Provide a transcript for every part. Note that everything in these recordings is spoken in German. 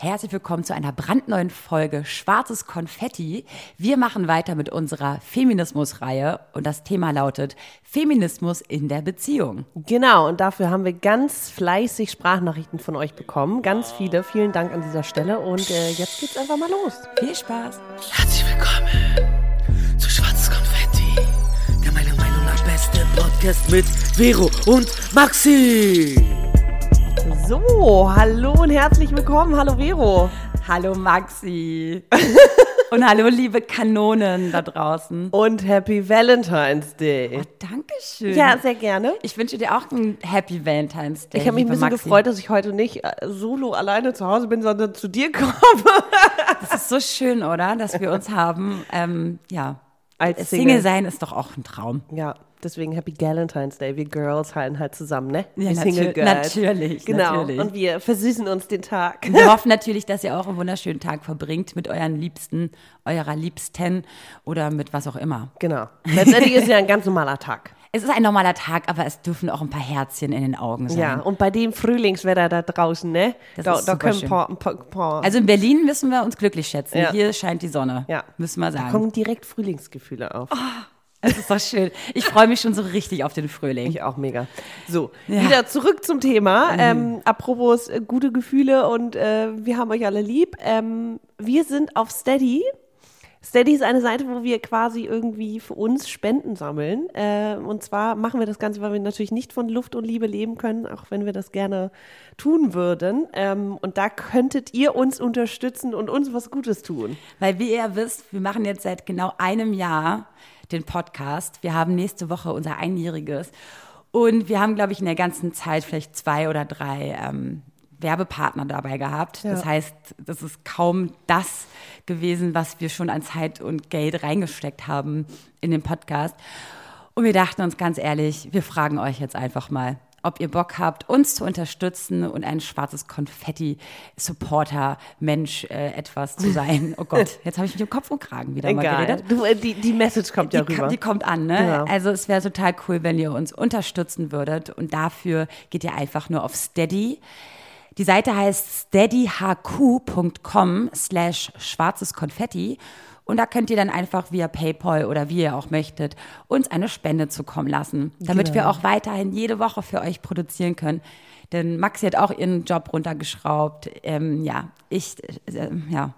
Herzlich willkommen zu einer brandneuen Folge Schwarzes Konfetti. Wir machen weiter mit unserer Feminismus-Reihe und das Thema lautet Feminismus in der Beziehung. Genau, und dafür haben wir ganz fleißig Sprachnachrichten von euch bekommen. Ganz viele. Vielen Dank an dieser Stelle. Und äh, jetzt geht's einfach mal los. Viel Spaß. Herzlich willkommen zu Schwarzes Konfetti, der meiner Meinung nach beste Podcast mit Vero und Maxi. So, hallo und herzlich willkommen. Hallo Vero. Hallo Maxi. und hallo liebe Kanonen da draußen. Und Happy Valentine's Day. Oh, Dankeschön. Ja, sehr gerne. Ich wünsche dir auch ein Happy Valentine's Day. Ich habe mich ein bisschen Maxi. gefreut, dass ich heute nicht äh, solo alleine zu Hause bin, sondern zu dir komme. Das ist so schön, oder? Dass wir uns haben. Ähm, ja. Als Single. Single. sein ist doch auch ein Traum. Ja, deswegen Happy Valentine's Day. Wir Girls halten halt zusammen, ne? Ja, wir Single Girls. natürlich, Genau. natürlich. Und wir versüßen uns den Tag. Wir hoffen natürlich, dass ihr auch einen wunderschönen Tag verbringt mit euren Liebsten, eurer Liebsten oder mit was auch immer. Genau. Letztendlich ist ja ein ganz normaler Tag. Es ist ein normaler Tag, aber es dürfen auch ein paar Herzchen in den Augen sein. Ja, und bei dem Frühlingswetter da draußen, ne? Das da, ist da super können schön. paar, paar, paar Also in Berlin müssen wir uns glücklich schätzen. Ja. Hier scheint die Sonne. ja. Müssen wir Da sagen. kommen direkt Frühlingsgefühle auf. Es ist doch schön. Ich freue mich schon so richtig auf den Frühling. Ich auch mega. So, Ja. Mhm. wieder zurück zum Thema. Ähm, apropos äh, gute Gefühle und äh, wir haben euch alle lieb. Ähm, wir sind auf Steady. Steady ist eine Seite, wo wir quasi irgendwie für uns Spenden sammeln. Äh, und zwar machen wir das Ganze, weil wir natürlich nicht von Luft und Liebe leben können, auch wenn wir das gerne tun würden. Ähm, und da könntet ihr uns unterstützen und uns was Gutes tun. Weil wie ihr wisst, wir machen jetzt seit genau einem Jahr den Podcast. Wir haben nächste Woche unser Einjähriges. Und wir haben, glaube ich, in der ganzen Zeit vielleicht zwei oder drei ähm, Werbepartner dabei gehabt. Das heißt, das ist kaum das gewesen, was wir schon an Zeit und Geld reingesteckt haben in den Podcast. Und wir dachten uns ganz ehrlich, wir fragen euch jetzt einfach mal, ob ihr Bock habt, uns zu unterstützen und ein schwarzes Konfetti-Supporter-Mensch äh, etwas zu sein. Oh Gott, jetzt habe ich mich im Kopf und Kragen wieder mal Egal. geredet. Du, äh, die, die Message kommt ja Die, rüber. ko- die kommt an, ne? Genau. Also es wäre total cool, wenn ihr uns unterstützen würdet. Und dafür geht ihr einfach nur auf Steady. Die Seite heißt steadyhq.com slash schwarzes Konfetti. Und da könnt ihr dann einfach via PayPal oder wie ihr auch möchtet, uns eine Spende zukommen lassen, damit Genau. wir auch weiterhin jede Woche für euch produzieren können. Denn Maxi hat auch ihren Job runtergeschraubt. Ähm, ja, ich äh, ja,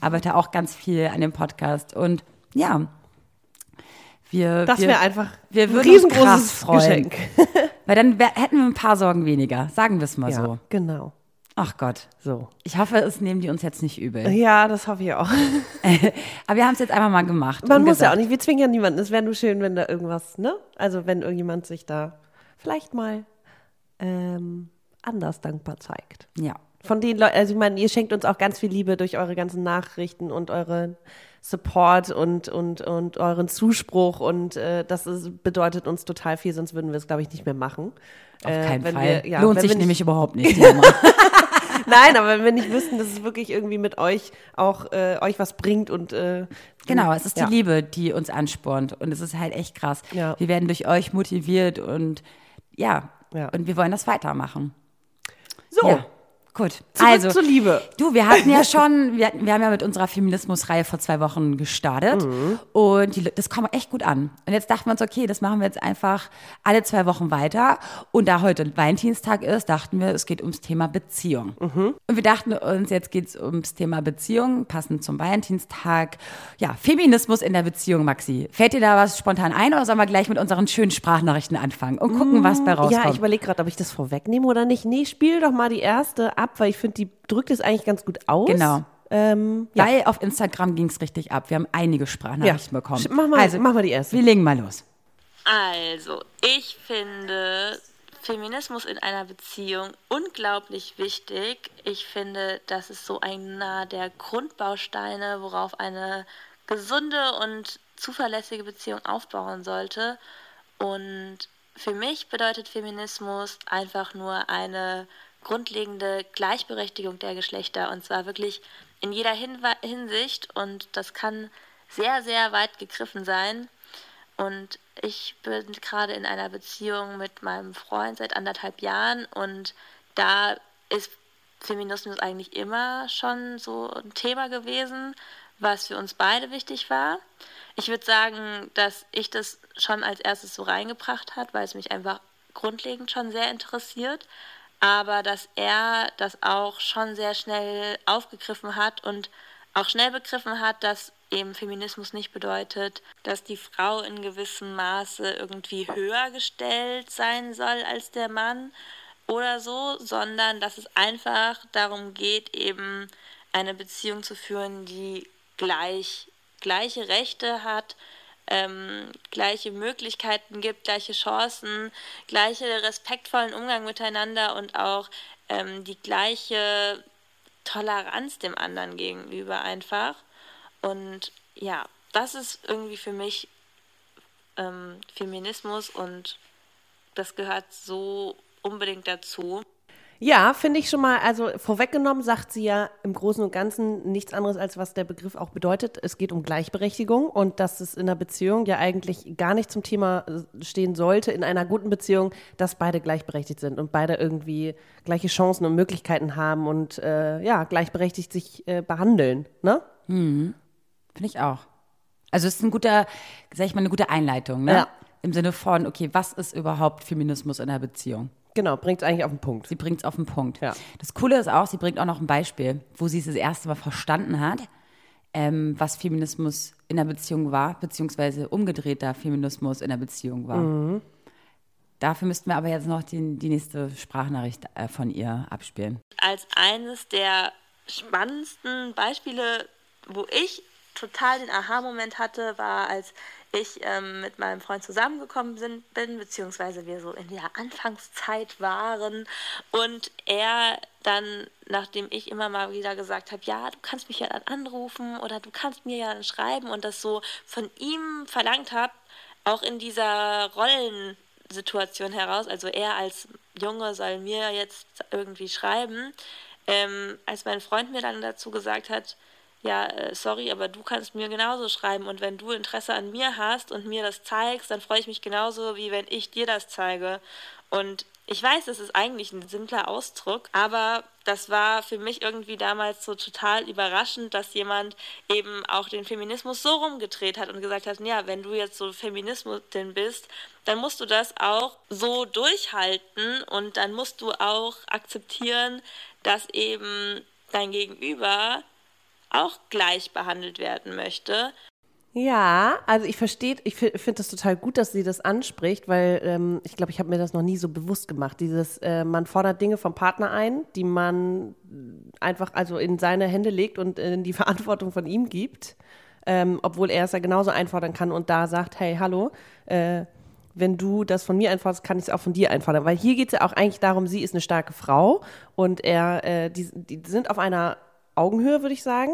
arbeite auch ganz viel an dem Podcast. Und ja, wir, das wäre einfach wir ein würden uns krass riesengroßes freuen. Geschenk. Weil dann wär, hätten wir ein paar Sorgen weniger, sagen wir es mal Ja, so. genau. Ach Gott. So. Ich hoffe, es nehmen die uns jetzt nicht übel. Ja, das hoffe ich auch. Aber wir haben es jetzt einfach mal gemacht. Man muss ja auch nicht, wir zwingen ja niemanden. Es wäre nur schön, wenn da irgendwas, ne? Also wenn irgendjemand sich da vielleicht mal ähm, anders dankbar zeigt. Ja. Von den Leuten, also ich meine, ihr schenkt uns auch ganz viel Liebe durch eure ganzen Nachrichten und euren Support und, und, und euren Zuspruch und äh, das ist, bedeutet uns total viel, sonst würden wir es, glaube ich, nicht mehr machen. Auf Äh, keinen wenn Fall. Wir, ja, Lohnt sich nämlich überhaupt nicht. Nein, aber wenn wir nicht wüssten, dass es wirklich irgendwie mit euch auch äh, euch was bringt und äh, genau, es ist ja. die Liebe, die uns anspornt. Und es ist halt echt krass. Ja. Wir werden durch euch motiviert und ja, Ja. und wir wollen das weitermachen. So. Gut. zurück also, zur Liebe. Du, wir hatten ja schon, wir, hatten, wir haben ja mit unserer Feminismus-Reihe vor zwei Wochen gestartet Mhm. und die, das kam echt gut an. Und jetzt dachten wir uns, okay, das machen wir jetzt einfach alle zwei Wochen weiter. Und da heute Valentinstag ist, dachten wir, es geht ums Thema Beziehung. Mhm. Und wir dachten uns, jetzt geht es ums Thema Beziehung, passend zum Valentinstag. Ja, Feminismus in der Beziehung, Maxi. Fällt dir da was spontan ein oder sollen wir gleich mit unseren schönen Sprachnachrichten anfangen und gucken, was bei rauskommt? Ja, ich überlege gerade, ob ich das vorwegnehme oder nicht. Nee, spiel doch mal die erste ab, weil ich finde, die drückt es eigentlich ganz gut aus. Genau. Ähm, ja. Weil auf Instagram ging es richtig ab. Wir haben einige Sprachnachrichten Ja. bekommen. Mach mal- also, mach mal die erste. Wir legen mal los. Also, ich finde Feminismus in einer Beziehung unglaublich wichtig. Ich finde, das ist so einer der Grundbausteine, worauf eine gesunde und zuverlässige Beziehung aufbauen sollte. Und für mich bedeutet Feminismus einfach nur eine grundlegende Gleichberechtigung der Geschlechter und zwar wirklich in jeder Hinwe Hinsicht und das kann sehr, sehr weit gegriffen sein. Und ich bin gerade in einer Beziehung mit meinem Freund seit anderthalb Jahren und da ist Feminismus eigentlich immer schon so ein Thema gewesen, was für uns beide wichtig war. Ich würde sagen, dass ich das schon als erstes so reingebracht hat, weil es mich einfach grundlegend schon sehr interessiert, aber dass er das auch schon sehr schnell aufgegriffen hat und auch schnell begriffen hat, dass eben Feminismus nicht bedeutet, dass die Frau in gewissem Maße irgendwie höher gestellt sein soll als der Mann oder so, sondern dass es einfach darum geht, eben eine Beziehung zu führen, die gleich, gleiche Rechte hat, ähm, gleiche Möglichkeiten gibt, gleiche Chancen, gleiche respektvollen Umgang miteinander und auch ähm, die gleiche Toleranz dem anderen gegenüber einfach. Und ja, das ist irgendwie für mich ähm, Feminismus und das gehört so unbedingt dazu. Ja, finde ich schon mal, also vorweggenommen sagt sie ja im Großen und Ganzen nichts anderes, als was der Begriff auch bedeutet. Es geht um Gleichberechtigung und dass es in einer Beziehung ja eigentlich gar nicht zum Thema äh, stehen sollte, in einer guten Beziehung, dass beide gleichberechtigt sind und beide irgendwie gleiche Chancen und Möglichkeiten haben und äh, ja, gleichberechtigt sich äh, behandeln, ne? Mhm. Finde ich auch. Also es ist ein guter, sag ich mal, eine gute Einleitung, ne? Ja. Im Sinne von, okay, was ist überhaupt Feminismus in einer Beziehung? Genau, bringt es eigentlich auf den Punkt. Sie bringt es auf den Punkt. Ja. Das Coole ist auch, sie bringt auch noch ein Beispiel, wo sie es das erste Mal verstanden hat, ähm, was Feminismus in der Beziehung war, beziehungsweise umgedrehter Feminismus in der Beziehung war. Mhm. Dafür müssten wir aber jetzt noch die, die nächste Sprachnachricht äh, von ihr abspielen. Als eines der spannendsten Beispiele, wo ich total den Aha-Moment hatte, war, als ich ähm, mit meinem Freund zusammengekommen sind, bin, beziehungsweise wir so in der Anfangszeit waren. Und er dann, nachdem ich immer mal wieder gesagt habe, ja, du kannst mich ja dann anrufen oder du kannst mir ja dann schreiben und das so von ihm verlangt habe, auch in dieser Rollensituation heraus, also er als Junge soll mir jetzt irgendwie schreiben, ähm, als mein Freund mir dann dazu gesagt hat, ja, äh, sorry, aber du kannst mir genauso schreiben und wenn du Interesse an mir hast und mir das zeigst, dann freue ich mich genauso, wie wenn ich dir das zeige. Und ich weiß, es ist eigentlich ein simpler Ausdruck, aber das war für mich irgendwie damals so total überraschend, dass jemand eben auch den Feminismus so rumgedreht hat und gesagt hat, ja, wenn du jetzt so Feminismutin bist, dann musst du das auch so durchhalten und dann musst du auch akzeptieren, dass eben dein Gegenüber auch gleich behandelt werden möchte. Ja, also ich verstehe, ich finde das total gut, dass sie das anspricht, weil ähm, ich glaube, ich habe mir das noch nie so bewusst gemacht. Dieses, äh, man fordert Dinge vom Partner ein, die man einfach also in seine Hände legt und in die Verantwortung von ihm gibt, ähm, obwohl er es ja genauso einfordern kann und da sagt, hey, hallo, äh, wenn du das von mir einforderst, kann ich es auch von dir einfordern. Weil hier geht es ja auch eigentlich darum, sie ist eine starke Frau und er, äh, die, die sind auf einer Augenhöhe, würde ich sagen.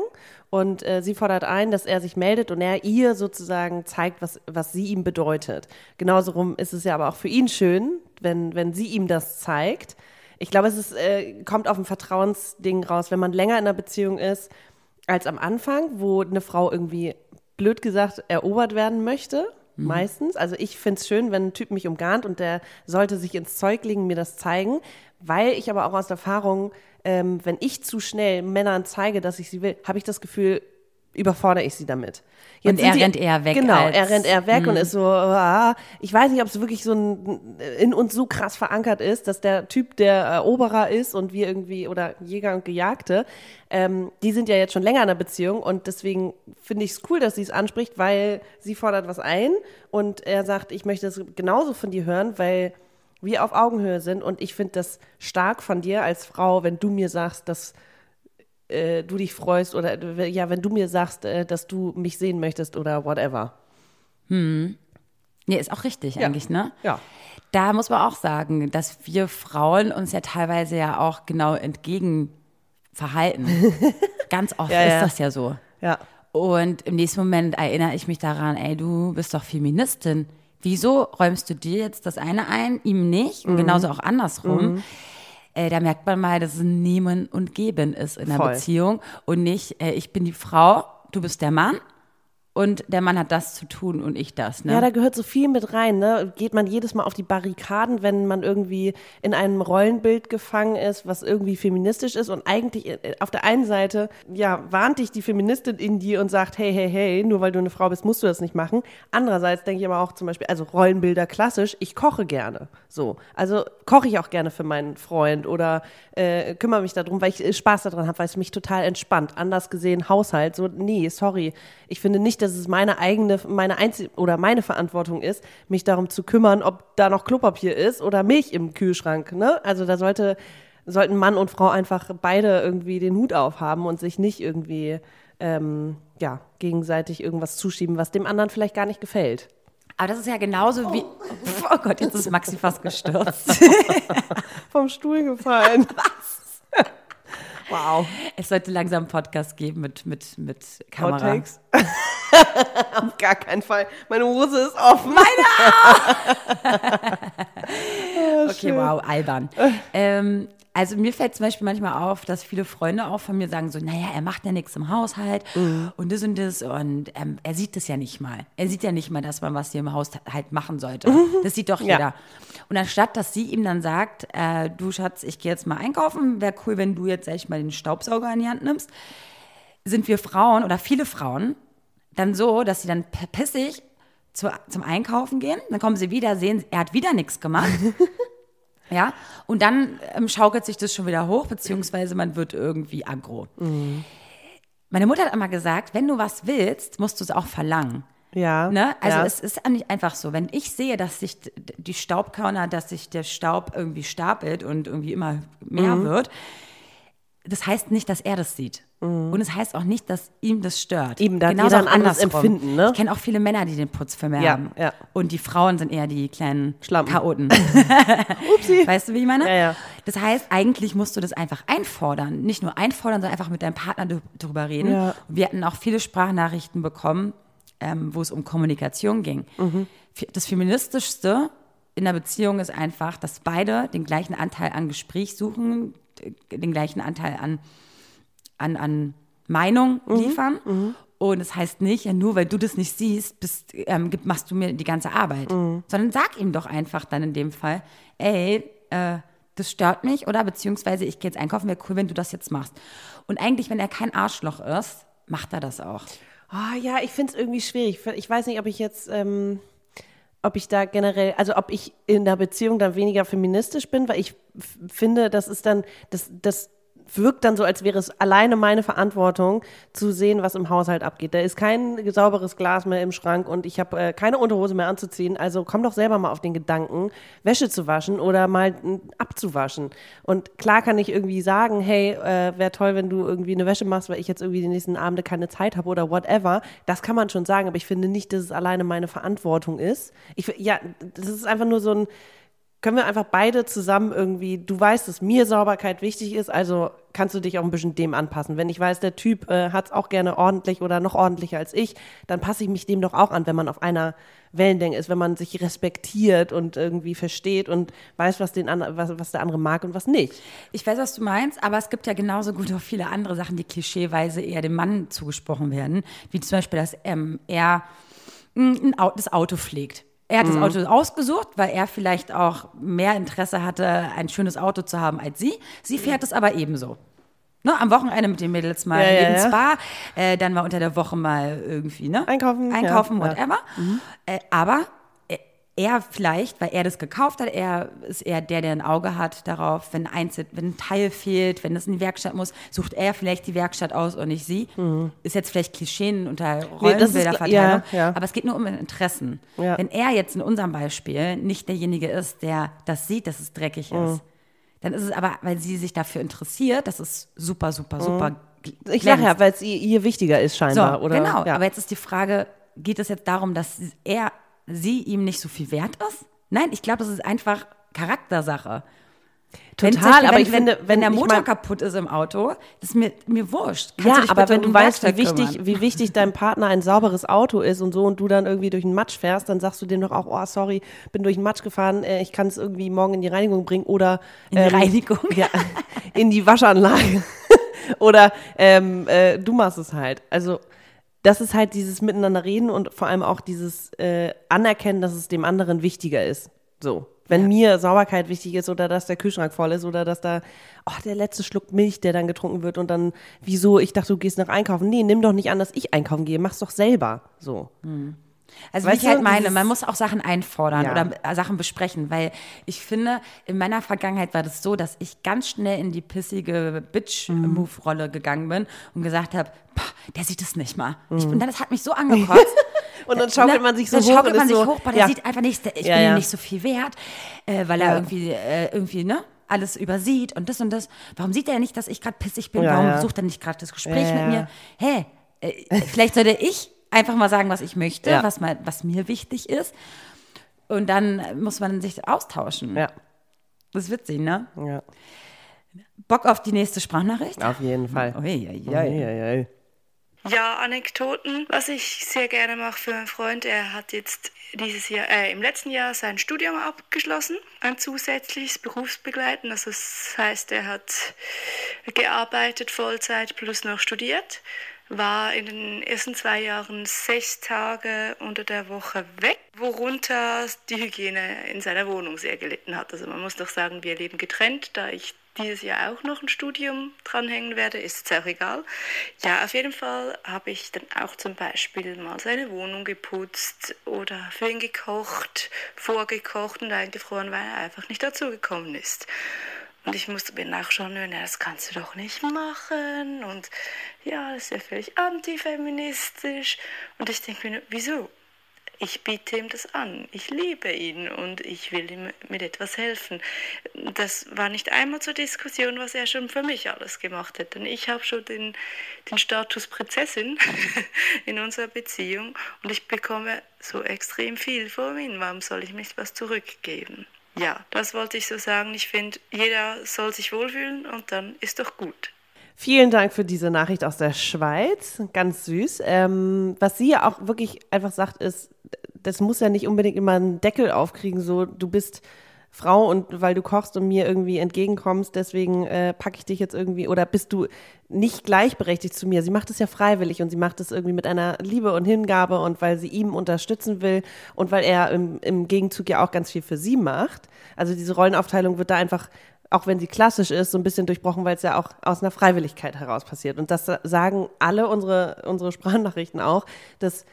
Und äh, sie fordert ein, dass er sich meldet und er ihr sozusagen zeigt, was, was sie ihm bedeutet. Genauso rum ist es ja aber auch für ihn schön, wenn, wenn sie ihm das zeigt. Ich glaube, es ist, äh, kommt auf ein Vertrauensding raus, wenn man länger in einer Beziehung ist als am Anfang, wo eine Frau irgendwie, blöd gesagt, erobert werden möchte. Mhm. Meistens. Also ich finde es schön, wenn ein Typ mich umgarnt und der sollte sich ins Zeug legen, mir das zeigen, weil ich aber auch aus Erfahrung ähm, wenn ich zu schnell Männern zeige, dass ich sie will, habe ich das Gefühl, überfordere ich sie damit. Jetzt und er die, rennt eher weg. Genau, er rennt eher weg mh. und hm. ist so, ah, ich weiß nicht, ob es wirklich so ein, in uns so krass verankert ist, dass der Typ der Eroberer ist und wir irgendwie, oder Jäger und Gejagte, ähm, die sind ja jetzt schon länger in einer Beziehung und deswegen finde ich es cool, dass sie es anspricht, weil sie fordert was ein und er sagt, ich möchte es genauso von dir hören, weil wir auf Augenhöhe sind. Und ich finde das stark von dir als Frau, wenn du mir sagst, dass äh, du dich freust oder äh, ja, wenn du mir sagst, äh, dass du mich sehen möchtest oder whatever. Hm. Nee, ist auch richtig ja. eigentlich, ne? Ja. Da muss man auch sagen, dass wir Frauen uns ja teilweise ja auch genau entgegen verhalten. Ganz oft ja, ist ja. das ja so. Ja. Und im nächsten Moment erinnere ich mich daran, ey, du bist doch Feministin wieso räumst du dir jetzt das eine ein, ihm nicht? Und mhm. genauso auch andersrum. Mhm. Äh, da merkt man mal, dass es ein Nehmen und Geben ist in einer Voll. Beziehung und nicht, äh, ich bin die Frau, du bist der Mann und der Mann hat das zu tun und ich das. Ne? Ja, da gehört so viel mit rein. Ne? Geht man jedes Mal auf die Barrikaden, wenn man irgendwie in einem Rollenbild gefangen ist, was irgendwie feministisch ist und eigentlich äh, auf der einen Seite, ja, warnt dich die Feministin in dir und sagt, hey, hey, hey, nur weil du eine Frau bist, musst du das nicht machen. Andererseits denke ich aber auch zum Beispiel, also Rollenbilder klassisch, ich koche gerne. So. Also koche ich auch gerne für meinen Freund oder äh, kümmere mich darum, weil ich äh, Spaß daran habe, weil es mich total entspannt. Anders gesehen, Haushalt, so, nee, sorry. Ich finde nicht, dass es meine eigene, meine einzige oder meine Verantwortung ist, mich darum zu kümmern, ob da noch Klopapier ist oder Milch im Kühlschrank. Ne? Also da sollte, sollten Mann und Frau einfach beide irgendwie den Hut aufhaben und sich nicht irgendwie ähm, ja, gegenseitig irgendwas zuschieben, was dem anderen vielleicht gar nicht gefällt. Aber das ist ja genauso wie. Oh Gott, jetzt ist Maxi fast gestürzt. Vom Stuhl gefallen. Was? Wow. Es sollte langsam einen Podcast geben mit, mit, mit Kamera. Outtakes? Auf gar keinen Fall. Meine Hose ist offen. Okay, wow, albern. ähm, also mir fällt zum Beispiel manchmal auf, dass viele Freunde auch von mir sagen so, naja, er macht ja nichts im Haushalt und das und das und ähm, er sieht das ja nicht mal. Er sieht ja nicht mal, dass man was hier im Haushalt machen sollte. Das sieht doch Ja. jeder. Und anstatt, dass sie ihm dann sagt, äh, du Schatz, ich gehe jetzt mal einkaufen, wäre cool, wenn du jetzt, sag ich mal, den Staubsauger in die Hand nimmst, sind wir Frauen oder viele Frauen dann so, dass sie dann pissig zu, zum Einkaufen gehen, dann kommen sie wieder, sehen, er hat wieder nichts gemacht. ja, und dann ähm, schaukelt sich das schon wieder hoch, beziehungsweise man wird irgendwie aggro. Meine Mutter hat immer gesagt, wenn du was willst, musst du es auch verlangen. Ja. Ne? Also ja. es ist nicht einfach so, wenn ich sehe, dass sich die Staubkörner, dass sich der Staub irgendwie stapelt und irgendwie immer mehr Mhm. wird, das heißt nicht, dass er das sieht. Und es heißt auch nicht, dass ihm das stört. Mhm. Eben, da hat Genauso jeder ein anderes. Empfinden, ne? Ich kenne auch viele Männer, die den Putz für mehr Ja, ja. Und die Frauen sind eher die kleinen Schlampen. Chaoten. Weißt du, wie ich meine? Ja, ja. Das heißt, eigentlich musst du das einfach einfordern. Nicht nur einfordern, sondern einfach mit deinem Partner d- drüber reden. Ja. Wir hatten auch viele Sprachnachrichten bekommen, ähm, wo es um Kommunikation ging. Mhm. Das Feministischste in der Beziehung ist einfach, dass beide den gleichen Anteil an Gespräch suchen, den gleichen Anteil an, an, an Meinung Mhm. liefern. Und es heißt nicht, ja, nur weil du das nicht siehst, bist, ähm, machst du mir die ganze Arbeit. Mhm. Sondern sag ihm doch einfach dann in dem Fall, ey, äh, das stört mich oder beziehungsweise ich gehe jetzt einkaufen, wäre cool, wenn du das jetzt machst. Und eigentlich, wenn er kein Arschloch ist, macht er das auch. Ah, ja, ich finde es irgendwie schwierig. Ich weiß nicht, ob ich jetzt, ähm, ob ich da generell, also ob ich in der Beziehung dann weniger feministisch bin, weil ich finde, das ist dann, das, das wirkt dann so, als wäre es alleine meine Verantwortung, zu sehen, was im Haushalt abgeht. Da ist kein sauberes Glas mehr im Schrank und ich habe äh, keine Unterhose mehr anzuziehen. Also komm doch selber mal auf den Gedanken, Wäsche zu waschen oder mal mm, abzuwaschen. Und klar kann ich irgendwie sagen, hey, äh, wäre toll, wenn du irgendwie eine Wäsche machst, weil ich jetzt irgendwie die nächsten Abende keine Zeit habe oder whatever. Das kann man schon sagen, aber ich finde nicht, dass es alleine meine Verantwortung ist. Ich, ja, das ist einfach nur so ein, können wir einfach beide zusammen irgendwie, du weißt, dass mir Sauberkeit wichtig ist, also kannst du dich auch ein bisschen dem anpassen. Wenn ich weiß, der Typ äh, hat es auch gerne ordentlich oder noch ordentlicher als ich, dann passe ich mich dem doch auch an, wenn man auf einer Wellenlänge ist, wenn man sich respektiert und irgendwie versteht und weiß, was, den an, was, was der andere mag und was nicht. Ich weiß, was du meinst, aber es gibt ja genauso gut auch viele andere Sachen, die klischeeweise eher dem Mann zugesprochen werden. Wie zum Beispiel, dass ähm, er mm, das Auto pflegt. Er hat das Auto ausgesucht, weil er vielleicht auch mehr Interesse hatte, ein schönes Auto zu haben als sie. Sie fährt es aber ebenso. Ne, am Wochenende mit den Mädels mal Ja, ja, ins ja. Spa, äh, dann mal unter der Woche mal irgendwie, ne? Einkaufen, Einkaufen, whatever. Äh, aber er vielleicht, weil er das gekauft hat, er ist eher der, der ein Auge hat darauf, wenn, Einzel wenn ein Teil fehlt, wenn es in die Werkstatt muss, sucht er vielleicht die Werkstatt aus und nicht sie. Ist jetzt vielleicht Klischeen unter das Rollenbilderverteilung, klar- ja, ja. aber es geht nur um Interessen. Ja. Wenn er jetzt in unserem Beispiel nicht derjenige ist, der das sieht, dass es dreckig Mhm. ist, dann ist es aber, weil sie sich dafür interessiert, das ist super, super, super. Mhm. Ich sage glänzt. ja, weil es ihr, ihr wichtiger ist So, scheinbar. oder? genau. Ja. Aber jetzt ist die Frage, geht es jetzt darum, dass er, sie ihm nicht so viel wert ist? Nein, ich glaube, das ist einfach Charaktersache. Wenn Total, Beispiel, aber wenn, ich wenn, finde, wenn, wenn der ich Motor mein- kaputt ist im Auto, das ist mir, mir wurscht. Kannst Ja, aber wenn du weißt, wie wichtig, kümmern? wie wichtig deinem Partner ein sauberes Auto ist und so und du dann irgendwie durch den Matsch fährst, dann sagst du dem doch auch, oh, sorry, bin durch den Matsch gefahren, äh, ich kann es irgendwie morgen in die Reinigung bringen oder In die Reinigung? Ja, in die Waschanlage. oder ähm, äh, du machst es halt. Also das ist halt dieses Miteinander reden und vor allem auch dieses äh, Anerkennen, dass es dem anderen wichtiger ist. So. Wenn mir Sauberkeit wichtig ist oder dass der Kühlschrank voll ist oder dass da, oh, der letzte Schluck Milch, der dann getrunken wird und dann, wieso, ich dachte, du gehst nach einkaufen. Nee, nimm doch nicht an, dass ich einkaufen gehe, mach's doch selber. So. Also Weißt wie ich halt meine, man muss auch Sachen einfordern Ja. oder äh, Sachen besprechen, weil ich finde, in meiner Vergangenheit war das so, dass ich ganz schnell in die pissige Bitch-Move-Rolle gegangen bin und gesagt habe, der sieht es nicht mal. Ich, und dann, das hat mich so angekotzt. Und dann schaukelt Ne? man sich so dann hoch schaukelt und man sich so, hoch, der ja. sieht einfach nicht, ich Ja, bin ja. ihm nicht so viel wert, äh, weil er irgendwie, äh, irgendwie, ne, alles übersieht und das und das. Warum sieht er nicht, dass ich gerade pissig bin? Warum sucht er nicht gerade das Gespräch mit mir? Hä, äh, vielleicht sollte ich einfach mal sagen, was ich möchte, Ja. was, mal, was mir wichtig ist. Und dann muss man sich austauschen. Ja. Das ist witzig, ne? ja. Bock auf die nächste Sprachnachricht? Auf jeden Fall. Ui, ui, ui. Eieiei. Ja, Anekdoten. Was ich sehr gerne mache für einen Freund, er hat jetzt dieses Jahr, äh, im letzten Jahr sein Studium abgeschlossen, ein zusätzliches Berufsbegleiten. Also das heißt, er hat gearbeitet Vollzeit plus noch studiert, war in den ersten zwei Jahren sechs Tage unter der Woche weg, worunter die Hygiene in seiner Wohnung sehr gelitten hat. Also man muss doch sagen, wir leben getrennt, da ich dieses Jahr auch noch ein Studium dranhängen werde, ist es auch egal. Ja, auf jeden Fall habe ich dann auch zum Beispiel mal seine Wohnung geputzt oder für ihn gekocht, vorgekocht und eingefroren, weil er einfach nicht dazu gekommen ist. Und ich musste mir nachschauen, ja, das kannst du doch nicht machen. Und ja, das ist ja völlig antifeministisch. Und ich denke mir, wieso? Ich biete ihm das an. Ich liebe ihn und ich will ihm mit etwas helfen. Das war nicht einmal zur Diskussion, was er schon für mich alles gemacht hat. Denn ich habe schon den, den Status Prinzessin in unserer Beziehung und ich bekomme so extrem viel von ihm. Warum soll ich mich was zurückgeben? Ja, das wollte ich so sagen. Ich finde, jeder soll sich wohlfühlen und dann ist doch gut. Vielen Dank für diese Nachricht aus der Schweiz. Ganz süß. Ähm, was sie ja auch wirklich einfach sagt, ist, das muss ja nicht unbedingt immer einen Deckel aufkriegen, so du bist Frau und weil du kochst und mir irgendwie entgegenkommst, deswegen äh, packe ich dich jetzt irgendwie oder bist du nicht gleichberechtigt zu mir. Sie macht es ja freiwillig und sie macht es irgendwie mit einer Liebe und Hingabe und weil sie ihm unterstützen will und weil er im, im Gegenzug ja auch ganz viel für sie macht. Also diese Rollenaufteilung wird da einfach auch wenn sie klassisch ist, so ein bisschen durchbrochen, weil es ja auch aus einer Freiwilligkeit heraus passiert. Und das sagen alle unsere, unsere Sprachnachrichten auch, dass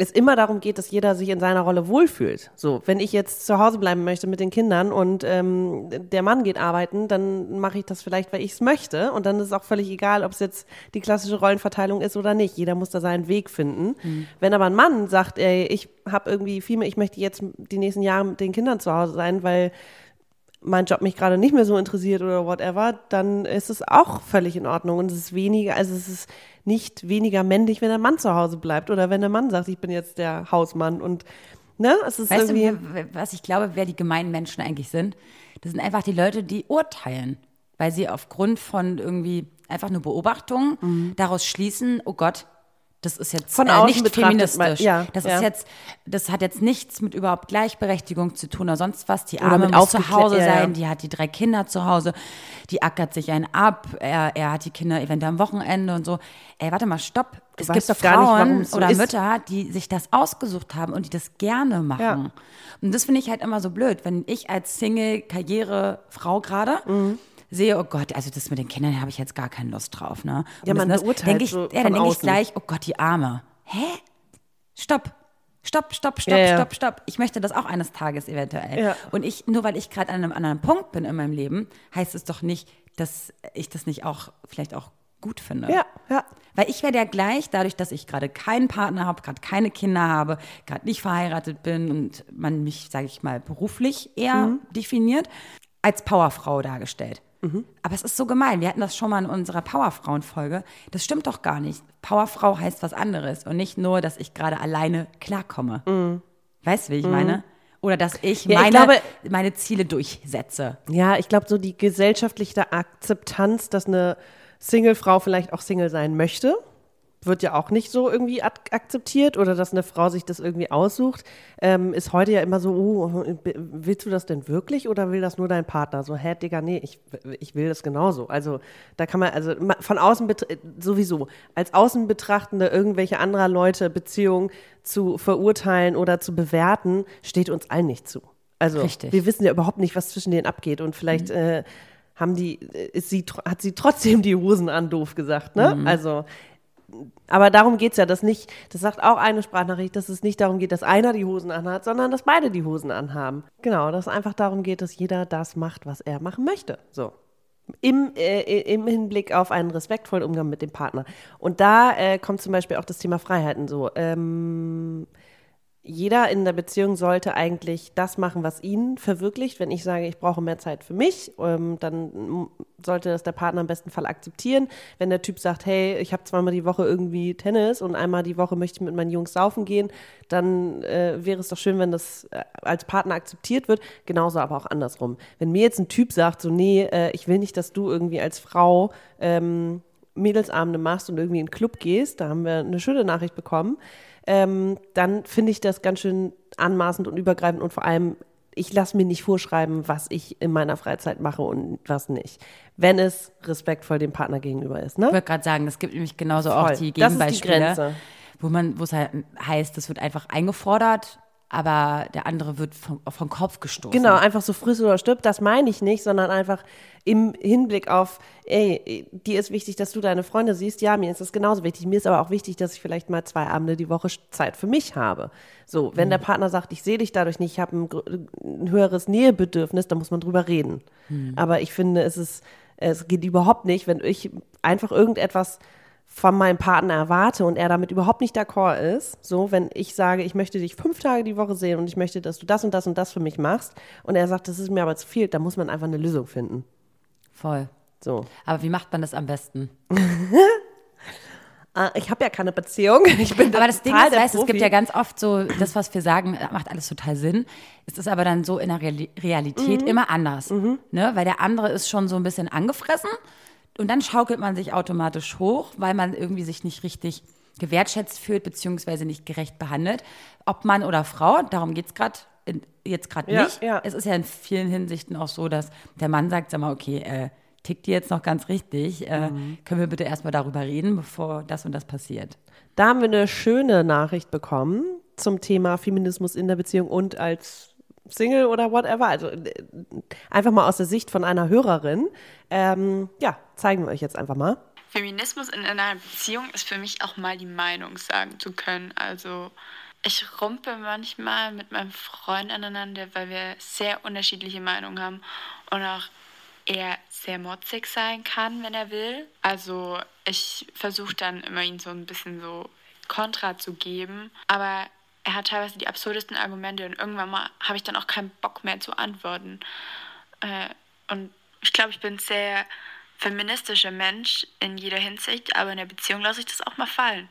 es immer darum geht, dass jeder sich in seiner Rolle wohlfühlt. So, wenn ich jetzt zu Hause bleiben möchte mit den Kindern und ähm, der Mann geht arbeiten, dann mache ich das vielleicht, weil ich es möchte. Und dann ist es auch völlig egal, ob es jetzt die klassische Rollenverteilung ist oder nicht. Jeder muss da seinen Weg finden. Wenn aber ein Mann sagt, ey, ich habe irgendwie viel mehr, ich möchte jetzt die nächsten Jahre mit den Kindern zu Hause sein, weil mein Job mich gerade nicht mehr so interessiert oder whatever, dann ist es auch völlig in Ordnung. Und es ist weniger, also es ist nicht weniger männlich, wenn der Mann zu Hause bleibt oder wenn der Mann sagt, ich bin jetzt der Hausmann und ne, es ist Weißt irgendwie. du, was ich glaube, wer die gemeinen Menschen eigentlich sind? Das sind einfach die Leute, die urteilen, weil sie aufgrund von irgendwie einfach nur Beobachtungen daraus schließen, oh Gott, das ist jetzt. Von äh, nicht feministisch. mal- ja, das ja. ist jetzt, das hat jetzt nichts mit überhaupt Gleichberechtigung zu tun oder sonst was. Die Arme muss zu Hause ja, sein, die hat die drei Kinder zu Hause, die ackert sich einen ab, er, er hat die Kinder eventuell am Wochenende und so. Ey, warte mal, stopp. es weißt gibt doch nicht, Frauen es so oder ist. Mütter, die sich das ausgesucht haben und die das gerne machen. Und das finde ich halt immer so blöd, wenn ich als Single-Karriere-Frau gerade Mhm. Sehe, oh Gott, also das mit den Kindern habe ich jetzt gar keine Lust drauf. Ne? Und Ja, man das, beurteilt denke ich, so ja, dann denke ich gleich, oh Gott, die Arme. Hä? Stopp. Stopp, stopp, stopp, Ja, ja. stopp, stopp. Ich möchte das auch eines Tages eventuell. Ja. Und ich, nur weil ich gerade an einem anderen Punkt bin in meinem Leben, heißt es doch nicht, dass ich das nicht auch vielleicht auch gut finde. Ja, ja. Weil ich werde ja gleich, dadurch, dass ich gerade keinen Partner habe, gerade keine Kinder habe, gerade nicht verheiratet bin und man mich, sage ich mal, beruflich eher definiert, als Powerfrau dargestellt. Aber es ist so gemein. Wir hatten das schon mal in unserer Powerfrauen-Folge. Das stimmt doch gar nicht. Powerfrau heißt was anderes und nicht nur, dass ich gerade alleine klarkomme. Weißt du, wie ich meine? Oder dass ich, Ja, ich meine, glaube- meine Ziele durchsetze. Ja, ich glaube, so die gesellschaftliche Akzeptanz, dass eine Single-Frau vielleicht auch Single sein möchte. Wird ja auch nicht so irgendwie ak akzeptiert oder dass eine Frau sich das irgendwie aussucht, ähm, ist heute ja immer so, oh, willst du das denn wirklich oder will das nur dein Partner? So, hä, Digga, nee, ich, ich will das genauso. Also da kann man, also von außen sowieso, als Außenbetrachtende irgendwelche anderer Leute Beziehungen zu verurteilen oder zu bewerten, steht uns allen nicht zu. Also Richtig. wir wissen ja überhaupt nicht, was zwischen denen abgeht und vielleicht mhm. äh, haben die, ist sie, hat sie trotzdem die Hosen an, doof gesagt, ne? Mhm. Also aber darum geht es ja, dass nicht, das sagt auch eine Sprachnachricht, dass es nicht darum geht, dass einer die Hosen anhat, sondern dass beide die Hosen anhaben. Genau, dass es einfach darum geht, dass jeder das macht, was er machen möchte. So. Im, äh, Im Hinblick auf einen respektvollen Umgang mit dem Partner. Und da äh, kommt zum Beispiel auch das Thema Freiheiten so. Ähm, jeder in der Beziehung sollte eigentlich das machen, was ihn verwirklicht. Wenn ich sage, ich brauche mehr Zeit für mich, ähm, dann sollte das der Partner im besten Fall akzeptieren. Wenn der Typ sagt, hey, ich habe zweimal die Woche irgendwie Tennis und einmal die Woche möchte ich mit meinen Jungs saufen gehen, dann äh, wäre es doch schön, wenn das äh, als Partner akzeptiert wird. Genauso aber auch andersrum. Wenn mir jetzt ein Typ sagt, so, nee, äh, ich will nicht, dass du irgendwie als Frau ähm, Mädelsabende machst und irgendwie in den Club gehst, da haben wir eine schöne Nachricht bekommen ähm, dann finde ich das ganz schön anmaßend und übergreifend und vor allem, ich lasse mir nicht vorschreiben, was ich in meiner Freizeit mache und was nicht. Wenn es respektvoll dem Partner gegenüber ist. Ne? Ich wollte gerade sagen, es gibt nämlich genauso Voll. auch die Gegenbeispiele, die wo man, wo es halt heißt, es wird einfach eingefordert aber der andere wird vom, vom Kopf gestoßen. Genau, einfach so friss oder stirbt, das meine ich nicht, sondern einfach im Hinblick auf, ey, dir ist wichtig, dass du deine Freunde siehst. Ja, mir ist das genauso wichtig. Mir ist aber auch wichtig, dass ich vielleicht mal zwei Abende die Woche Zeit für mich habe. So, wenn mhm. der Partner sagt, ich sehe dich dadurch nicht, ich habe ein, ein, höheres Nähebedürfnis, dann muss man drüber reden. Mhm. Aber ich finde, es ist, es geht überhaupt nicht, wenn ich einfach irgendetwas von meinem Partner erwarte und er damit überhaupt nicht d'accord ist, so wenn ich sage, ich möchte dich fünf Tage die Woche sehen und ich möchte, dass du das und das und das für mich machst und er sagt, das ist mir aber zu viel, dann muss man einfach eine Lösung finden. Voll. So. Aber wie macht man das am besten? Ah, ich habe ja keine Beziehung. Ich bin aber das Ding ist, weißt, es gibt ja ganz oft so, das, was wir sagen, macht alles total Sinn. Es ist aber dann so in der Realität mhm. immer anders. Mhm. Ne? Weil der andere ist schon so ein bisschen angefressen und dann schaukelt man sich automatisch hoch, weil man irgendwie sich nicht richtig gewertschätzt fühlt, beziehungsweise nicht gerecht behandelt. Ob Mann oder Frau, darum geht es gerade jetzt gerade ja, nicht. Ja. Es ist ja in vielen Hinsichten auch so, dass der Mann sagt, sag mal, okay, äh, tickt die jetzt noch ganz richtig? Äh, mhm. Können wir bitte erstmal darüber reden, bevor das und das passiert? Da haben wir eine schöne Nachricht bekommen zum Thema Feminismus in der Beziehung und als Single oder whatever. Also äh, einfach mal aus der Sicht von einer Hörerin. Ähm, ja, zeigen wir euch jetzt einfach mal. Feminismus in einer Beziehung ist für mich auch mal die Meinung sagen zu können. Also ich rumpe manchmal mit meinem Freund aneinander, weil wir sehr unterschiedliche Meinungen haben und auch er sehr motzig sein kann, wenn er will. Also ich versuche dann immer ihn so ein bisschen so Kontra zu geben, aber er hat teilweise die absurdesten Argumente und irgendwann mal habe ich dann auch keinen Bock mehr zu antworten. Äh, und ich glaube, ich bin sehr feministischer Mensch in jeder Hinsicht, aber in der Beziehung lasse ich das auch mal fallen.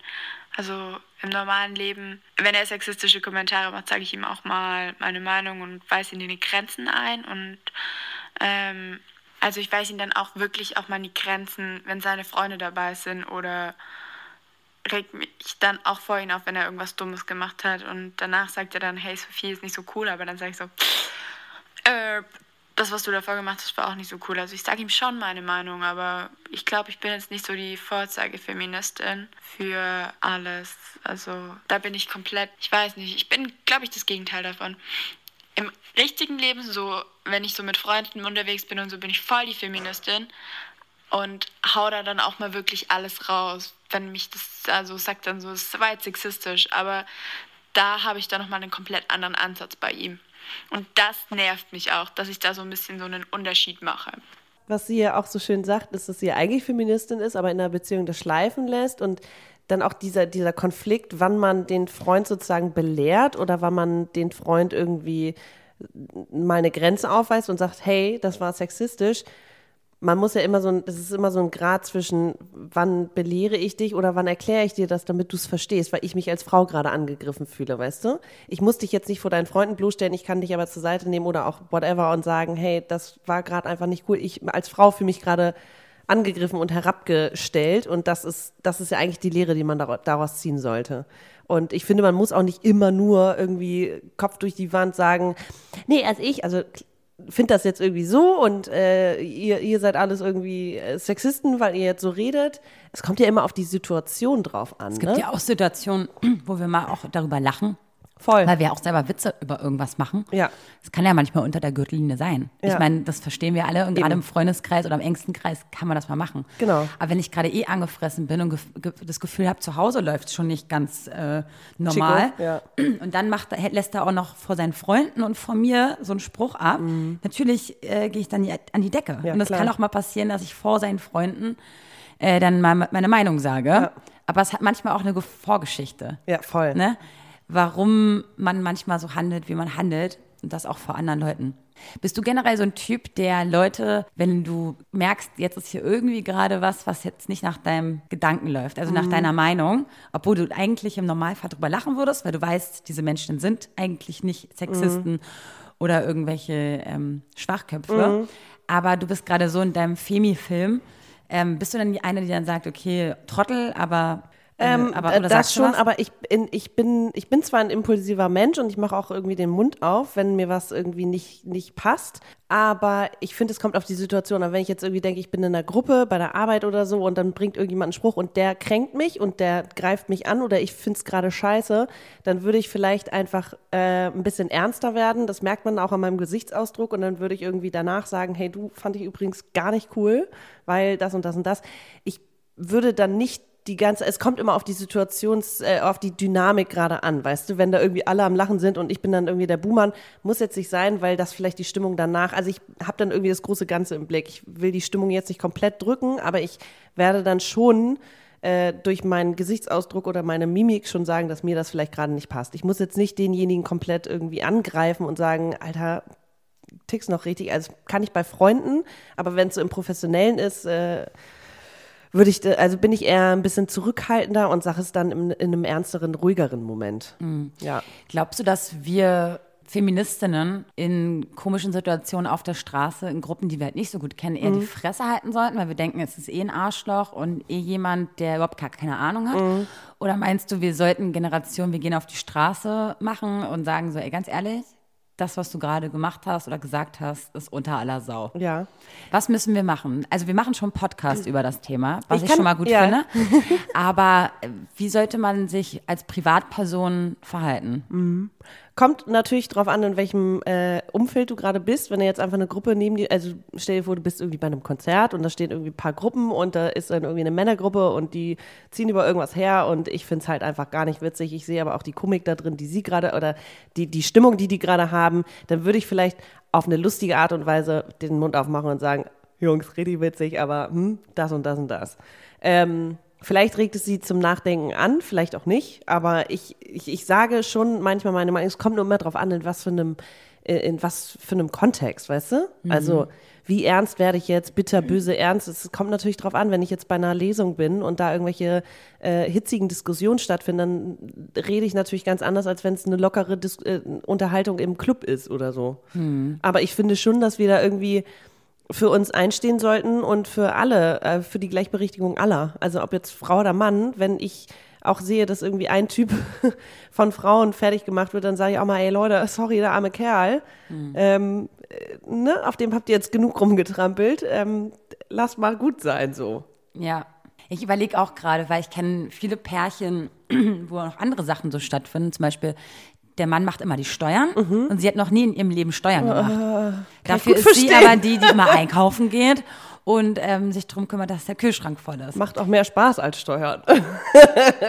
Also im normalen Leben, wenn er sexistische Kommentare macht, sage ich ihm auch mal meine Meinung und weise ihn in die Grenzen ein. Und ähm, also ich weise ihn dann auch wirklich auch mal in die Grenzen, wenn seine Freunde dabei sind oder regt mich dann auch vor ihn auf, wenn er irgendwas Dummes gemacht hat. Und danach sagt er dann, hey Sophie, ist nicht so cool, aber dann sage ich so, äh, das, was du davor gemacht hast, war auch nicht so cool. Also ich sage ihm schon meine Meinung, aber ich glaube, ich bin jetzt nicht so die Vorzeigefeministin für alles. Also da bin ich komplett, ich weiß nicht, ich bin, glaube ich, das Gegenteil davon. Im richtigen Leben so, wenn ich so mit Freunden unterwegs bin und so, bin ich voll die Feministin und hau da dann auch mal wirklich alles raus. Wenn mich das, also sagt dann so, es war jetzt sexistisch, aber da habe ich dann nochmal einen komplett anderen Ansatz bei ihm. Und das nervt mich auch, dass ich da so ein bisschen so einen Unterschied mache. Was sie ja auch so schön sagt, ist, dass sie eigentlich Feministin ist, aber in einer Beziehung das schleifen lässt und dann auch dieser, dieser Konflikt, wann man den Freund sozusagen belehrt oder wann man den Freund irgendwie mal eine Grenze aufweist und sagt, hey, das war sexistisch man muss ja immer so ein, das ist immer so ein Grad zwischen, wann belehre ich dich oder wann erkläre ich dir das, damit du es verstehst, weil ich mich als Frau gerade angegriffen fühle, weißt du? Ich muss dich jetzt nicht vor deinen Freunden bloßstellen, ich kann dich aber zur Seite nehmen oder auch whatever und sagen, hey, das war gerade einfach nicht cool. Ich als Frau fühle mich gerade angegriffen und herabgestellt. Und das ist, das ist ja eigentlich die Lehre, die man dara- daraus ziehen sollte. Und ich finde, man muss auch nicht immer nur irgendwie Kopf durch die Wand sagen, nee, als ich, also finde das jetzt irgendwie so und äh, ihr, ihr seid alles irgendwie äh, Sexisten, weil ihr jetzt so redet. Es kommt ja immer auf die Situation drauf an. Es gibt ne? ja auch Situationen, wo wir mal auch darüber lachen, Voll. weil wir auch selber Witze über irgendwas machen. Ja. Das kann ja manchmal unter der Gürtellinie sein. Ja. Ich meine, das verstehen wir alle und gerade im Freundeskreis oder im engsten Kreis kann man das mal machen. Genau. Aber wenn ich gerade eh angefressen bin und ge das Gefühl habe, zu Hause läuft es schon nicht ganz äh, normal Chico, ja. und dann macht, lässt er auch noch vor seinen Freunden und vor mir so einen Spruch ab, natürlich äh, gehe ich dann an die Decke. Mhm. Ja, und es klar. kann auch mal passieren, dass ich vor seinen Freunden äh, dann mal meine Meinung sage. Aber es hat manchmal auch eine Ge- Vorgeschichte Ja, voll. ne? Warum man manchmal so handelt, wie man handelt und das auch vor anderen Leuten. Bist du generell so ein Typ, der Leute, wenn du merkst, jetzt ist hier irgendwie gerade was, was jetzt nicht nach deinem Gedanken läuft, also nach deiner Meinung, obwohl du eigentlich im Normalfall drüber lachen würdest, weil du weißt, diese Menschen sind eigentlich nicht Sexisten oder irgendwelche ähm, Schwachköpfe, aber du bist gerade so in deinem Femi-Film, ähm, bist du dann die eine, die dann sagt, okay, Trottel, aber, Ähm, aber äh, das schon, aber ich bin, ich bin, ich bin zwar ein impulsiver Mensch und ich mache auch irgendwie den Mund auf, wenn mir was irgendwie nicht, nicht passt. Aber ich finde, es kommt auf die Situation an. Wenn ich jetzt irgendwie denke, ich bin in einer Gruppe, bei der Arbeit oder so und dann bringt irgendjemand einen Spruch und der kränkt mich und der greift mich an oder ich finde es gerade scheiße, dann würde ich vielleicht einfach äh, ein bisschen ernster werden. Das merkt man auch an meinem Gesichtsausdruck und dann würde ich irgendwie danach sagen, hey, du fand ich übrigens gar nicht cool, weil das und das und das. Ich würde dann nicht die ganze, es kommt immer auf die Situations, äh, auf die Dynamik gerade an, weißt du, wenn da irgendwie alle am Lachen sind und ich bin dann irgendwie der Buhmann, muss jetzt nicht sein, weil das vielleicht die Stimmung danach, also ich habe dann irgendwie das große Ganze im Blick. Ich will die Stimmung jetzt nicht komplett drücken, aber ich werde dann schon äh, durch meinen Gesichtsausdruck oder meine Mimik schon sagen, dass mir das vielleicht gerade nicht passt. Ich muss jetzt nicht denjenigen komplett irgendwie angreifen und sagen, Alter, tickst noch richtig. Also kann ich bei Freunden, aber wenn es so im Professionellen ist, äh, würde ich, also bin ich eher ein bisschen zurückhaltender und sage es dann in, in einem ernsteren, ruhigeren Moment. Ja. Glaubst du, dass wir Feministinnen in komischen Situationen auf der Straße, in Gruppen, die wir halt nicht so gut kennen, eher die Fresse halten sollten, weil wir denken, es ist eh ein Arschloch und eh jemand, der überhaupt gar keine Ahnung hat? Oder meinst du, wir sollten Generation, wir gehen auf die Straße machen und sagen so, ey, ganz ehrlich, das, was du gerade gemacht hast oder gesagt hast, ist unter aller Sau. Ja. Was müssen wir machen? Also wir machen schon einen Podcast über das Thema, was Ich ich, kann- schon mal gut ja. finde. Aber äh, wie sollte man sich als Privatperson verhalten? Kommt natürlich drauf an, in welchem äh, Umfeld du gerade bist. Wenn du jetzt einfach eine Gruppe neben dir, also stell dir vor, du bist irgendwie bei einem Konzert und da stehen irgendwie ein paar Gruppen und da ist dann irgendwie eine Männergruppe und die ziehen über irgendwas her und ich finde es halt einfach gar nicht witzig. Ich sehe aber auch die Komik da drin, die sie gerade oder die, die Stimmung, die die gerade haben. Dann würde ich vielleicht auf eine lustige Art und Weise den Mund aufmachen und sagen, Jungs, richtig witzig, aber hm, das und das und das. Ähm, Vielleicht regt es sie zum Nachdenken an, vielleicht auch nicht, aber ich, ich, ich sage schon manchmal meine Meinung, es kommt nur immer darauf an, in was für einem, äh, in was für einem Kontext, weißt du? Also, wie ernst werde ich jetzt, bitter, böse, ernst? Es kommt natürlich darauf an, wenn ich jetzt bei einer Lesung bin und da irgendwelche äh, hitzigen Diskussionen stattfinden, dann rede ich natürlich ganz anders, als wenn es eine lockere Dis äh, Unterhaltung im Club ist oder so. Aber ich finde schon, dass wir da irgendwie für uns einstehen sollten und für alle, äh, für die Gleichberechtigung aller. Also ob jetzt Frau oder Mann, wenn ich auch sehe, dass irgendwie ein Typ von Frauen fertig gemacht wird, dann sage ich auch mal, ey Leute, sorry, der arme Kerl, ähm, äh, ne, auf dem habt ihr jetzt genug rumgetrampelt, ähm, lass mal gut sein so. Ja. Ich überlege auch gerade, weil ich kenne viele Pärchen, wo noch andere Sachen so stattfinden. Zum Beispiel, der Mann macht immer die Steuern und sie hat noch nie in ihrem Leben Steuern gemacht. Dafür ist sie verstehen. aber die, die immer einkaufen geht und ähm, sich darum kümmert, dass der Kühlschrank voll ist. Macht auch mehr Spaß als Steuern.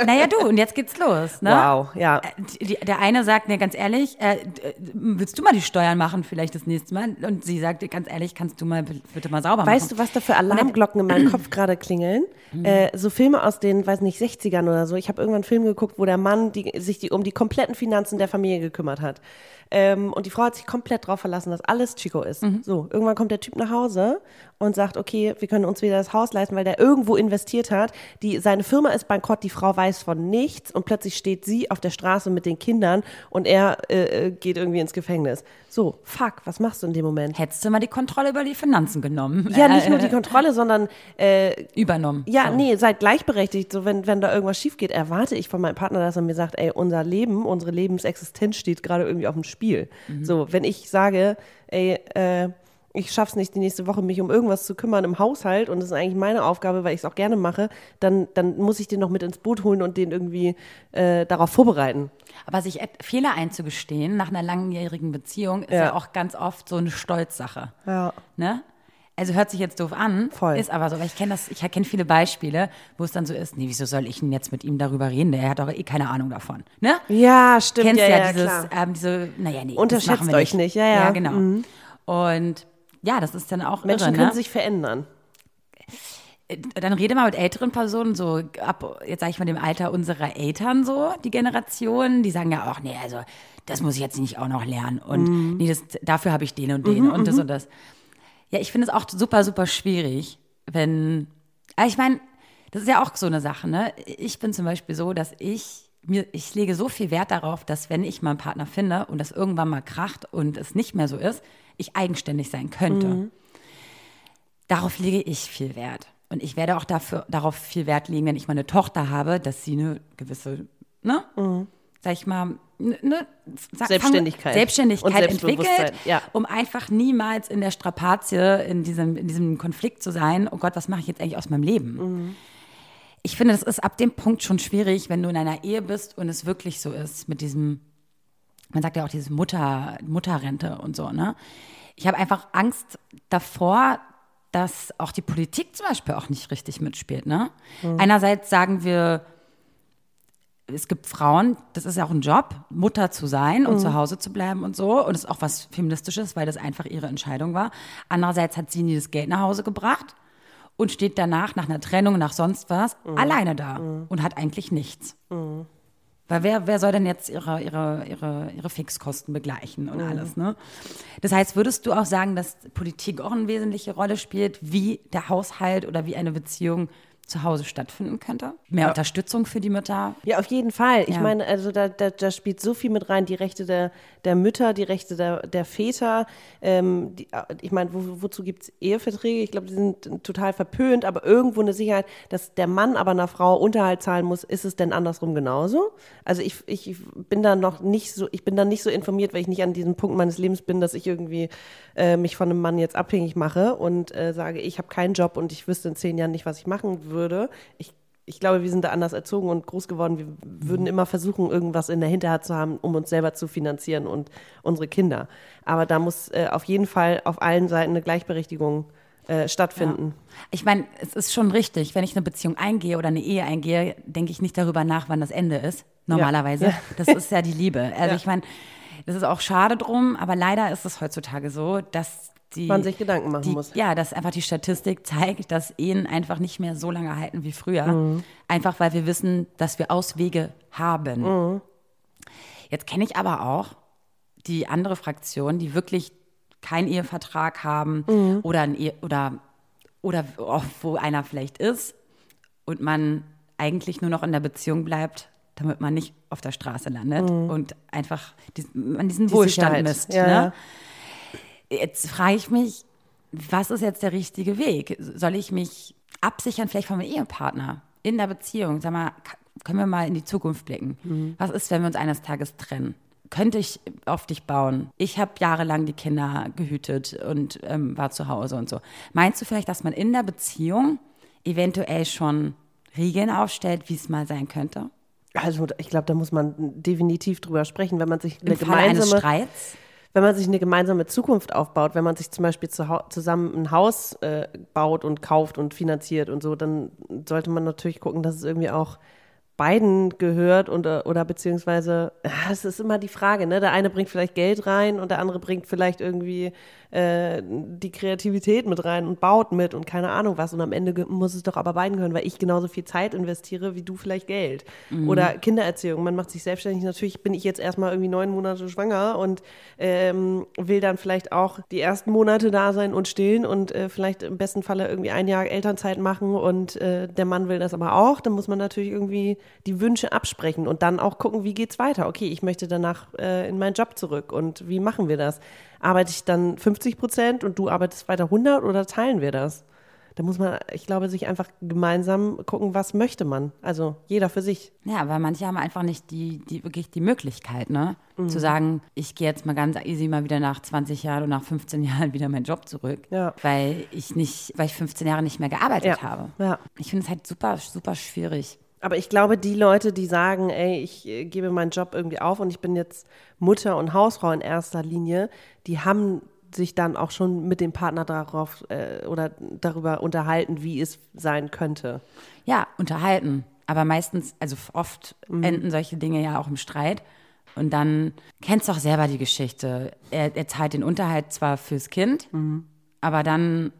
Naja, du, und jetzt geht's los. Ne? Wow, ja. Äh, der eine sagt mir ganz ehrlich, äh, äh, willst du mal die Steuern machen vielleicht das nächste Mal? Und sie sagt ganz ehrlich, kannst du mal bitte mal sauber Weißt machen? du, was da für Alarmglocken in meinem Kopf gerade klingeln? Äh, so Filme aus den, weiß nicht, 60ern oder so. Ich habe irgendwann einen Film geguckt, wo der Mann die, sich die, um die kompletten Finanzen der Familie gekümmert hat. Ähm, und die Frau hat sich komplett drauf verlassen, dass alles Chico ist. So, irgendwann kommt der Typ nach Hause und sagt, okay, okay, wir können uns wieder das Haus leisten, weil der irgendwo investiert hat. Die, seine Firma ist bankrott, die Frau weiß von nichts und plötzlich steht sie auf der Straße mit den Kindern und er äh, äh, geht irgendwie ins Gefängnis. So, fuck, was machst du in dem Moment? Hättest du mal die Kontrolle über die Finanzen genommen. Ja, nicht nur die Kontrolle, sondern äh, übernommen. ja, So. nee, seid gleichberechtigt. So, wenn, wenn da irgendwas schief geht, erwarte ich von meinem Partner, dass er mir sagt, ey, unser Leben, unsere Lebensexistenz steht gerade irgendwie auf dem Spiel. So, wenn ich sage, ey, äh, ich schaff's nicht, die nächste Woche mich um irgendwas zu kümmern im Haushalt und das ist eigentlich meine Aufgabe, weil ich es auch gerne mache, dann, dann muss ich den noch mit ins Boot holen und den irgendwie äh, darauf vorbereiten. Aber sich Fehler einzugestehen nach einer langjährigen Beziehung ist ja, Ja. auch ganz oft so eine Stolzsache. Ja. Ne? Also hört sich jetzt doof an, Voll. ist aber so, weil ich kenne das, ich kenne viele Beispiele, wo es dann so ist, nee, wieso soll ich denn jetzt mit ihm darüber reden? Der hat doch eh keine Ahnung davon. Ne? Ja, stimmt. Kennst ja, ja, ja, dieses, ähm, diese, naja, nee, Unterschätzt das machen wir euch nicht, ja, ja. Ja, genau. Mhm. Und ja, das ist dann auch Menschen irre, können ne? sich verändern. dann rede mal mit älteren Personen, so ab, jetzt sage ich mal dem Alter unserer Eltern so, die Generation, die sagen ja auch, nee, also das muss ich jetzt nicht auch noch lernen und Mhm. nee, das, dafür habe ich den und den und das und das. Ja, ich finde es auch super, super schwierig, wenn, aber ich meine, das ist ja auch so eine Sache, ne? Ich bin zum Beispiel so, dass ich mir, ich lege so viel Wert darauf, dass wenn ich mal einen Partner finde und das irgendwann mal kracht und es nicht mehr so ist, ich eigenständig sein könnte. Darauf lege ich viel Wert. Und ich werde auch dafür, darauf viel Wert legen, wenn ich mal eine Tochter habe, dass sie eine gewisse, ne, sag ich mal, ne, ne, sag- Selbstständigkeit. Selbstständigkeit entwickelt, ja. um einfach niemals in der Strapazie, in diesem, in diesem Konflikt zu sein, oh Gott, was mache ich jetzt eigentlich aus meinem Leben? Ich finde, das ist ab dem Punkt schon schwierig, wenn du in einer Ehe bist und es wirklich so ist mit diesem, man sagt ja auch dieses Mutter, Mutterrente und so, ne? Ich habe einfach Angst davor, dass auch die Politik zum Beispiel auch nicht richtig mitspielt, ne? Einerseits sagen wir, es gibt Frauen, das ist ja auch ein Job, Mutter zu sein und zu Hause zu bleiben und so. Und das ist auch was Feministisches, weil das einfach ihre Entscheidung war. Andererseits hat sie nie das Geld nach Hause gebracht und steht danach, nach einer Trennung, nach sonst was, alleine da und hat eigentlich nichts. Weil wer, wer soll denn jetzt ihre, ihre, ihre, ihre Fixkosten begleichen und alles, ne? Das heißt, würdest du auch sagen, dass Politik auch eine wesentliche Rolle spielt, wie der Haushalt oder wie eine Beziehung zu Hause stattfinden könnte? Mehr Unterstützung für die Mütter? Ja, auf jeden Fall. Ich Ja. meine, also da, da, da spielt so viel mit rein, die Rechte der, der Mütter, die Rechte der, der Väter. Ähm, die, ich meine, wo, wozu gibt es Eheverträge? Ich glaube, die sind total verpönt, aber irgendwo eine Sicherheit, dass der Mann aber einer Frau Unterhalt zahlen muss, ist es denn andersrum genauso? Also ich, ich bin da noch nicht so, ich bin da nicht so informiert, weil ich nicht an diesem Punkt meines Lebens bin, dass ich irgendwie äh, mich von einem Mann jetzt abhängig mache und äh, sage, ich habe keinen Job und ich wüsste in zehn Jahren nicht, was ich machen würde. Ich ich glaube, wir sind da anders erzogen und groß geworden. Wir würden immer versuchen, irgendwas in der Hinterhand zu haben, um uns selber zu finanzieren und unsere Kinder. Aber da muss äh, auf jeden Fall auf allen Seiten eine Gleichberechtigung äh, stattfinden. Ich meine, es ist schon richtig, wenn ich eine Beziehung eingehe oder eine Ehe eingehe, denke ich nicht darüber nach, wann das Ende ist. Normalerweise. Ja. Das ist ja die Liebe. Also Ja. ich meine, das ist auch schade drum, aber leider ist es heutzutage so, dass die, Man sich Gedanken machen die, muss. Ja, dass einfach die Statistik zeigt, dass Ehen einfach nicht mehr so lange halten wie früher. Mhm. Einfach weil wir wissen, dass wir Auswege haben. Mhm. Jetzt kenne ich aber auch die andere Fraktion, die wirklich keinen Ehevertrag haben Mhm. oder ein Ehe, oder oder auch wo einer vielleicht ist und man eigentlich nur noch in der Beziehung bleibt, damit man nicht auf der Straße landet und einfach diesen, man diesen Wohlstand Mhm. Sicherheit. misst. Ja, ne? Jetzt frage ich mich, was ist jetzt der richtige Weg? Soll ich mich absichern, vielleicht von meinem Ehepartner in der Beziehung? Sag mal, können wir mal in die Zukunft blicken? Mhm. Was ist, wenn wir uns eines Tages trennen? Könnte ich auf dich bauen? Ich habe jahrelang die Kinder gehütet und ähm, war zu Hause und so. Meinst du vielleicht, dass man in der Beziehung eventuell schon Regeln aufstellt, wie es mal sein könnte? Also ich glaube, da muss man definitiv drüber sprechen, wenn man sich eine Im Falle eines gemeinsame, Streits? Wenn man sich eine gemeinsame Zukunft aufbaut, wenn man sich zum Beispiel zu, zusammen ein Haus äh, baut und kauft und finanziert und so, dann sollte man natürlich gucken, dass es irgendwie auch beiden gehört und, äh, oder beziehungsweise, es ist immer die Frage, ne? Der eine bringt vielleicht Geld rein und der andere bringt vielleicht irgendwie äh, die Kreativität mit rein und baut mit und keine Ahnung was. Und am Ende muss es doch aber beiden gehören, weil ich genauso viel Zeit investiere wie du vielleicht Geld. Oder Kindererziehung. Man macht sich selbstständig. Natürlich bin ich jetzt erstmal irgendwie neun Monate schwanger und ähm, will dann vielleicht auch die ersten Monate da sein und stillen und äh, vielleicht im besten Falle irgendwie ein Jahr Elternzeit machen und äh, der Mann will das aber auch. Dann muss man natürlich irgendwie die Wünsche absprechen und dann auch gucken, wie geht's weiter. Okay, ich möchte danach äh, in meinen Job zurück und wie machen wir das? Arbeite ich dann 50 Prozent und du arbeitest weiter 100 oder teilen wir das? Da muss man, ich glaube, sich einfach gemeinsam gucken, was möchte man. Also jeder für sich. Ja, aber manche haben einfach nicht die, die wirklich die Möglichkeit, ne? Mhm. Zu sagen, ich gehe jetzt mal ganz easy mal wieder nach 20 Jahren oder nach 15 Jahren wieder in meinen Job zurück. Ja. Weil ich nicht, weil ich 15 Jahre nicht mehr gearbeitet Ja. habe. Ja. Ich finde es halt super, super schwierig. Aber ich glaube, die Leute, die sagen, ey, ich äh, gebe meinen Job irgendwie auf und ich bin jetzt Mutter und Hausfrau in erster Linie, die haben sich dann auch schon mit dem Partner darauf äh, oder darüber unterhalten, wie es sein könnte. Ja, unterhalten. Aber meistens, also oft Mhm. enden solche Dinge ja auch im Streit. Und dann kennst du auch selber die Geschichte. Er, er zahlt den Unterhalt zwar fürs Kind, Mhm. aber dann,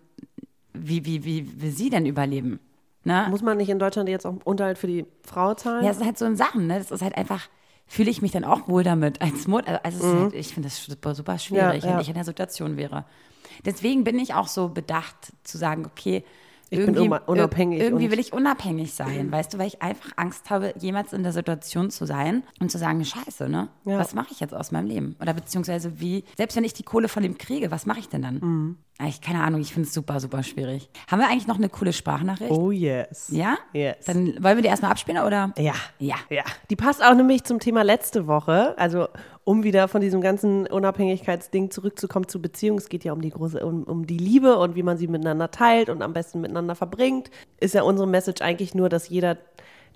wie, wie, wie will sie denn überleben? Ne? Muss man nicht in Deutschland jetzt auch Unterhalt für die Frau zahlen? Ja, es ist halt so ein Sachen, ne? Das ist halt einfach, fühle ich mich dann auch wohl damit als Mutter. Also ist halt, ich finde das super, super schwierig, Mhm. Ja, ja. wenn ich in der Situation wäre. Deswegen bin ich auch so bedacht zu sagen, okay, Ich bin irgendwie, unma- unabhängig ir- irgendwie will ich unabhängig sein, weißt du, weil ich einfach Angst habe, jemals in der Situation zu sein und zu sagen, scheiße, ne? Ja. Was mache ich jetzt aus meinem Leben? Oder beziehungsweise wie, selbst wenn ich die Kohle von dem kriege, was mache ich denn dann? Mhm. Ich, keine Ahnung, ich finde es super, super schwierig. Haben wir eigentlich noch eine coole Sprachnachricht? Oh yes. Ja? Yes. Dann wollen wir die erstmal abspielen, oder? Ja. Ja. Ja. Die passt auch nämlich zum Thema letzte Woche. Also, um wieder von diesem ganzen Unabhängigkeitsding zurückzukommen zur Beziehung. Es geht ja um die große, um, um die Liebe und wie man sie miteinander teilt und am besten miteinander verbringt. Ist ja unsere Message eigentlich nur, dass jeder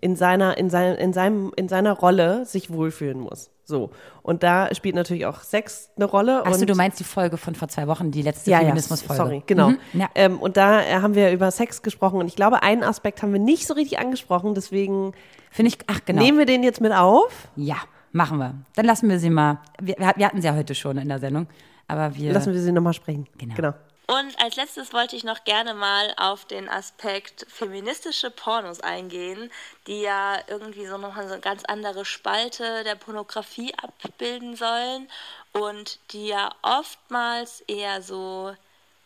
in seiner, in seinem, in seinem, in seiner Rolle sich wohlfühlen muss. So. Und da spielt natürlich auch Sex eine Rolle. Achso, du meinst die Folge von vor zwei Wochen, die letzte ja, ja, Feminismusfolge. sorry, genau. Mhm, ja. Ähm, und da äh, haben wir über Sex gesprochen und ich glaube, einen Aspekt haben wir nicht so richtig angesprochen, deswegen Finde ich, ach genau. nehmen wir den jetzt mit auf. ja, machen wir. Dann lassen wir sie mal. Wir, wir hatten sie ja heute schon in der Sendung, aber wir. Lassen wir sie nochmal sprechen. Genau. genau. Und als letztes wollte ich noch gerne mal auf den Aspekt feministische Pornos eingehen, die ja irgendwie so nochmal so eine ganz andere Spalte der Pornografie abbilden sollen und die ja oftmals eher so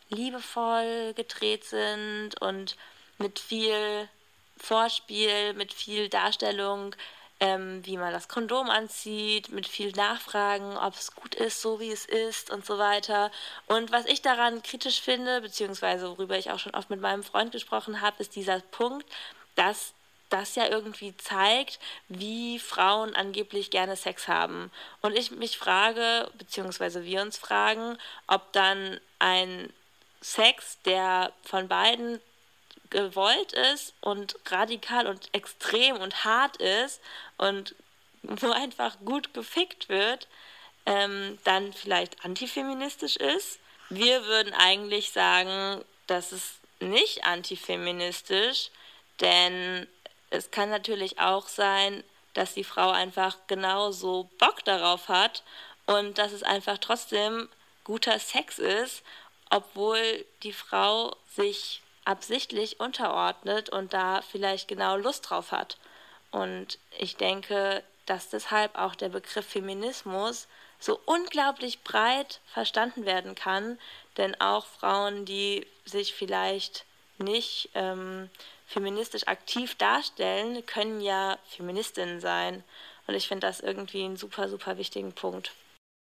liebevoll gedreht sind und mit viel Vorspiel, mit viel Darstellung, ähm, wie man das Kondom anzieht, mit viel Nachfragen, ob es gut ist, so wie es ist und so weiter. Und was ich daran kritisch finde, beziehungsweise worüber ich auch schon oft mit meinem Freund gesprochen habe, ist dieser Punkt, dass das ja irgendwie zeigt, wie Frauen angeblich gerne Sex haben. Und ich mich frage, beziehungsweise wir uns fragen, ob dann ein Sex, der von beiden gewollt ist und radikal und extrem und hart ist und wo einfach gut gefickt wird, ähm, dann vielleicht antifeministisch ist. Wir würden eigentlich sagen, das ist nicht antifeministisch, denn es kann natürlich auch sein, dass die Frau einfach genauso Bock darauf hat und dass es einfach trotzdem guter Sex ist, obwohl die Frau sich absichtlich unterordnet und da vielleicht genau Lust drauf hat. Und ich denke, dass deshalb auch der Begriff Feminismus so unglaublich breit verstanden werden kann, denn auch Frauen, die sich vielleicht nicht ähm, feministisch aktiv darstellen, können ja Feministinnen sein. Und ich finde das irgendwie einen super, super wichtigen Punkt.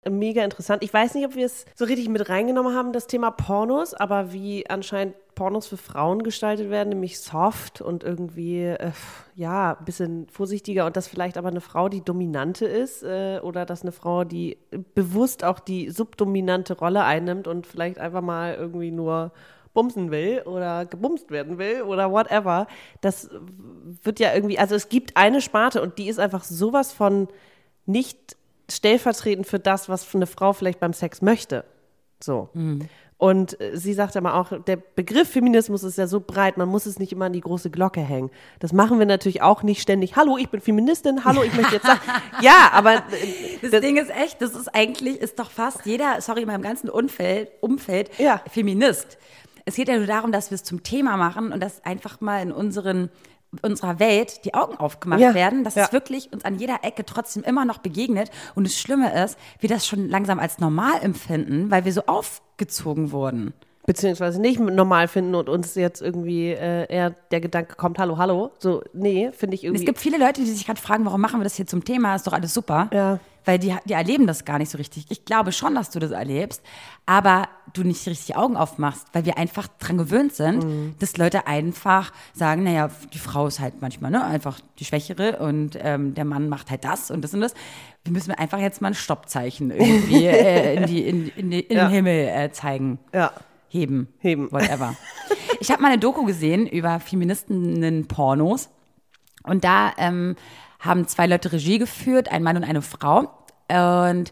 Mega interessant. Ich weiß nicht, ob wir es so richtig mit reingenommen haben, das Thema Pornos, aber wie anscheinend Pornos für Frauen gestaltet werden, nämlich soft und irgendwie, äh, ja, ein bisschen vorsichtiger und dass vielleicht aber eine Frau die Dominante ist äh, oder dass eine Frau, die bewusst auch die subdominante Rolle einnimmt und vielleicht einfach mal irgendwie nur bumsen will oder gebumst werden will oder whatever. Das wird ja irgendwie, also es gibt eine Sparte und die ist einfach sowas von nicht stellvertretend für das, was eine Frau vielleicht beim Sex möchte. So. Und äh, sie sagt aber auch, der Begriff Feminismus ist ja so breit, man muss es nicht immer an die große Glocke hängen. Das machen wir natürlich auch nicht ständig. Hallo, ich bin Feministin. Hallo, ich möchte jetzt sagen. ja, aber äh, Das, das- Ding ist echt, das ist eigentlich, ist doch fast jeder, sorry, in meinem ganzen Umfeld, Umfeld Ja. Feminist. Es geht ja nur darum, dass wir es zum Thema machen und dass einfach mal in unseren unserer Welt die Augen aufgemacht Ja, werden, dass ja. es wirklich uns an jeder Ecke trotzdem immer noch begegnet. Und das Schlimme ist, wir das schon langsam als normal empfinden, weil wir so aufgezogen wurden. Beziehungsweise nicht normal finden und uns jetzt irgendwie äh, eher der Gedanke kommt, hallo, hallo. So, nee, finde ich irgendwie. Es gibt viele Leute, die sich gerade fragen, warum machen wir das hier zum Thema? Ist doch alles super. Ja. Weil die, die erleben das gar nicht so richtig. Ich glaube schon, dass du das erlebst, aber du nicht richtig die Augen aufmachst, weil wir einfach dran gewöhnt sind, Mhm. dass Leute einfach sagen, naja, die Frau ist halt manchmal ne, einfach die Schwächere und ähm, der Mann macht halt das und das und das. Wir müssen einfach jetzt mal ein Stoppzeichen irgendwie äh, in, die, in, in, die, in Ja. den Himmel äh, zeigen. ja. Heben. Heben. Whatever. Ich habe mal eine Doku gesehen über Feministinnen-Pornos. Und da ähm, haben zwei Leute Regie geführt, ein Mann und eine Frau. Und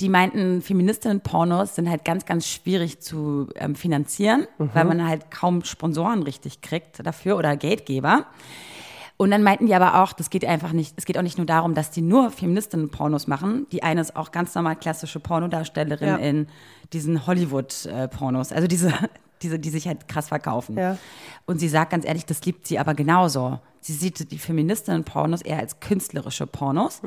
die meinten, Feministinnen-Pornos sind halt ganz, ganz schwierig zu ähm, finanzieren, weil man halt kaum Sponsoren richtig kriegt dafür oder Geldgeber. Und dann meinten die aber auch, das geht einfach nicht, es geht auch nicht nur darum, dass die nur Feministinnen-Pornos machen. Die eine ist auch ganz normal klassische Pornodarstellerin Ja. in diesen Hollywood-Pornos. Also diese, diese, die sich halt krass verkaufen. Ja. Und sie sagt ganz ehrlich, das liebt sie aber genauso. Sie sieht die Feministinnen-Pornos eher als künstlerische Pornos.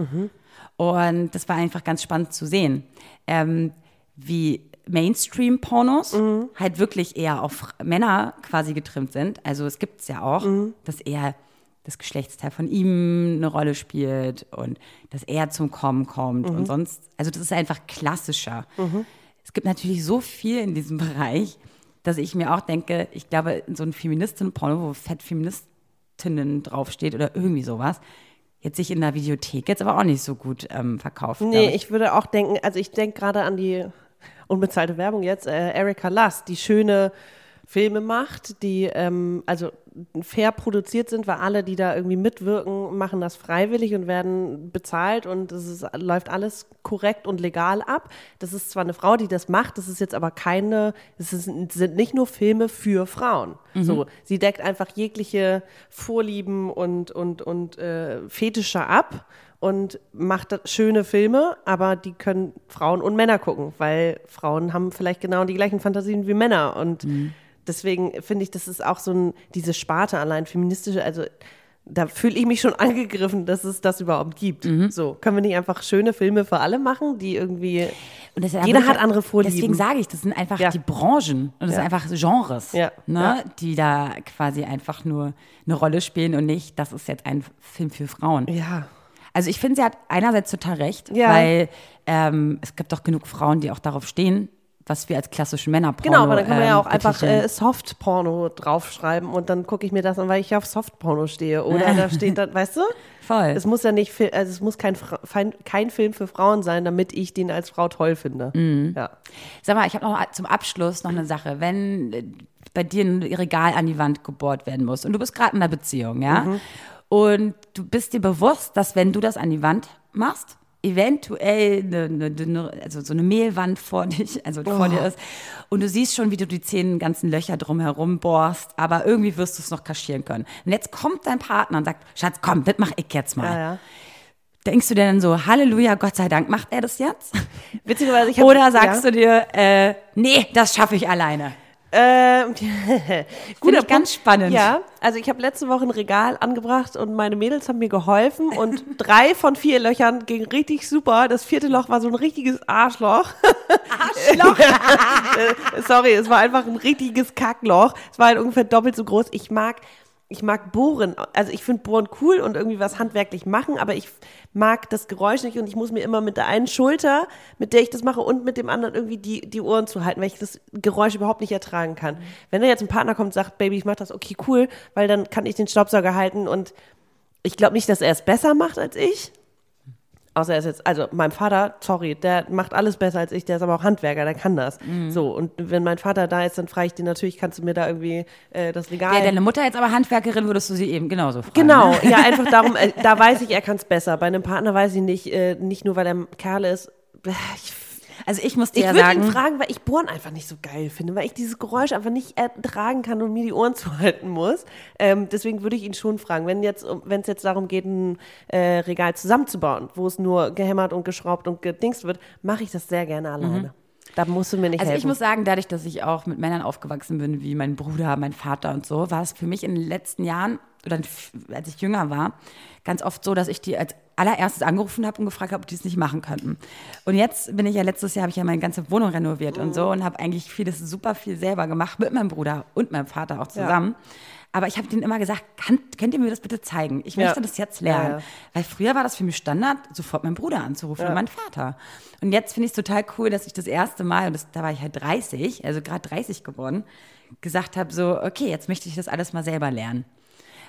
Und das war einfach ganz spannend zu sehen, ähm, wie Mainstream-Pornos halt wirklich eher auf Männer quasi getrimmt sind. Also es gibt es ja auch, dass eher das Geschlechtsteil von ihm eine Rolle spielt und dass er zum Kommen kommt und sonst, also das ist einfach klassischer. Es gibt natürlich so viel in diesem Bereich, dass ich mir auch denke, ich glaube, in so einem Feministinnen-Porno, wo fett Feministinnen draufsteht oder irgendwie sowas, jetzt sich in der Videothek jetzt aber auch nicht so gut ähm, verkauft. Nee, glaub ich würde auch denken, also ich denke gerade an die unbezahlte Werbung jetzt, äh, Erika Lust, die schöne Filme macht, die ähm, also fair produziert sind, weil alle, die da irgendwie mitwirken, machen das freiwillig und werden bezahlt und es ist, läuft alles korrekt und legal ab. Das ist zwar eine Frau, die das macht, das ist jetzt aber keine, es sind nicht nur Filme für Frauen. So, sie deckt einfach jegliche Vorlieben und und und äh, Fetische ab und macht schöne Filme, aber die können Frauen und Männer gucken, weil Frauen haben vielleicht genau die gleichen Fantasien wie Männer und deswegen finde ich, das ist auch so ein, diese Sparte allein feministische, also da fühle ich mich schon angegriffen, dass es das überhaupt gibt. So, können wir nicht einfach schöne Filme für alle machen, die irgendwie Und das Jeder hat andere Vorlieben. Deswegen sage ich, das sind einfach Ja. die Branchen und das Ja. sind einfach Genres, Ja. Ne, die da quasi einfach nur eine Rolle spielen und nicht, das ist jetzt ein Film für Frauen. ja, Also ich finde, sie hat einerseits total recht, weil ähm, es gibt doch genug Frauen, die auch darauf stehen, was wir als klassischen Männerporno Genau, aber dann kann man ja ähm, auch einfach betiteln. äh, Soft-Porno draufschreiben und dann gucke ich mir das an, weil ich auf Soft-Porno stehe. Oder da steht dann, weißt du? Voll. Es muss ja nicht, also es muss kein, kein Film für Frauen sein, damit ich den als Frau toll finde. Mhm. Ja. Sag mal, ich habe noch zum Abschluss noch eine Sache. Wenn äh, bei dir ein Regal an die Wand gebohrt werden muss und du bist gerade in einer Beziehung, ja, Mhm. und du bist dir bewusst, dass wenn du das an die Wand machst, eventuell eine, eine, eine, also so eine Mehlwand vor dich, also vor Oh. dir ist, und du siehst schon, wie du die zehn ganzen Löcher drumherum bohrst, aber irgendwie wirst du es noch kaschieren können. Und jetzt kommt dein Partner und sagt, Schatz, komm, das mach ich jetzt mal. Ja, ja. Denkst du dir dann so, Halleluja, Gott sei Dank, macht er das jetzt? Witzigerweise, ich hab, Oder sagst ja. du dir, äh, nee, das schaffe ich alleine? Ähm, ich Punkt. ganz spannend. Ja, also ich habe letzte Woche ein Regal angebracht und meine Mädels haben mir geholfen und drei von vier Löchern ging richtig super. Das vierte Loch war so ein richtiges Arschloch. Arschloch? Sorry, es war einfach ein richtiges Kackloch. Es war halt ungefähr doppelt so groß. Ich mag, ich mag Bohren. Also ich finde Bohren cool und irgendwie was handwerklich machen, aber ich mag das Geräusch nicht und ich muss mir immer mit der einen Schulter, mit der ich das mache und mit dem anderen irgendwie die, die Ohren zu halten, weil ich das Geräusch überhaupt nicht ertragen kann. Wenn da jetzt ein Partner kommt und sagt, Baby, ich mach das, okay, cool, weil dann kann ich den Staubsauger halten und ich glaube nicht, dass er es besser macht als ich. Außer er ist jetzt, also mein Vater, sorry, der macht alles besser als ich, der ist aber auch Handwerker, der kann das. Mhm. So, und wenn mein Vater da ist, dann frage ich den natürlich, kannst du mir da irgendwie äh, das Regal. Wäre deine Mutter jetzt aber Handwerkerin, würdest du sie eben genauso fragen. Genau, Ne? ja, einfach darum, äh, da weiß ich, er kann es besser. Bei einem Partner weiß ich nicht, äh, nicht nur, weil er ein Kerl ist. Ich, Also ich muss dir Ich ja würde ihn sagen, fragen, weil ich Bohren einfach nicht so geil finde, weil ich dieses Geräusch einfach nicht ertragen kann und mir die Ohren zuhalten muss. Ähm, deswegen würde ich ihn schon fragen, wenn jetzt, wenn es jetzt darum geht, ein äh, Regal zusammenzubauen, wo es nur gehämmert und geschraubt und gedingst wird, mache ich das sehr gerne alleine. Da musst du mir nicht also helfen. ich muss sagen, dadurch, dass ich auch mit Männern aufgewachsen bin, wie mein Bruder, mein Vater und so, war es für mich in den letzten Jahren oder als ich jünger war, ganz oft so, dass ich die als allererstes angerufen habe und gefragt habe, ob die es nicht machen könnten. Und jetzt bin ich ja letztes Jahr habe ich ja meine ganze Wohnung renoviert und so und habe eigentlich vieles super viel selber gemacht mit meinem Bruder und meinem Vater auch zusammen. Aber ich habe denen immer gesagt, kann, könnt ihr mir das bitte zeigen? Ich Ja. möchte das jetzt lernen. Ja, ja. Weil früher war das für mich Standard, sofort meinen Bruder anzurufen und meinen Vater. Und jetzt finde ich es total cool, dass ich das erste Mal, und das, da war ich halt 30, also gerade 30 geworden, gesagt habe, so, okay, jetzt möchte ich das alles mal selber lernen.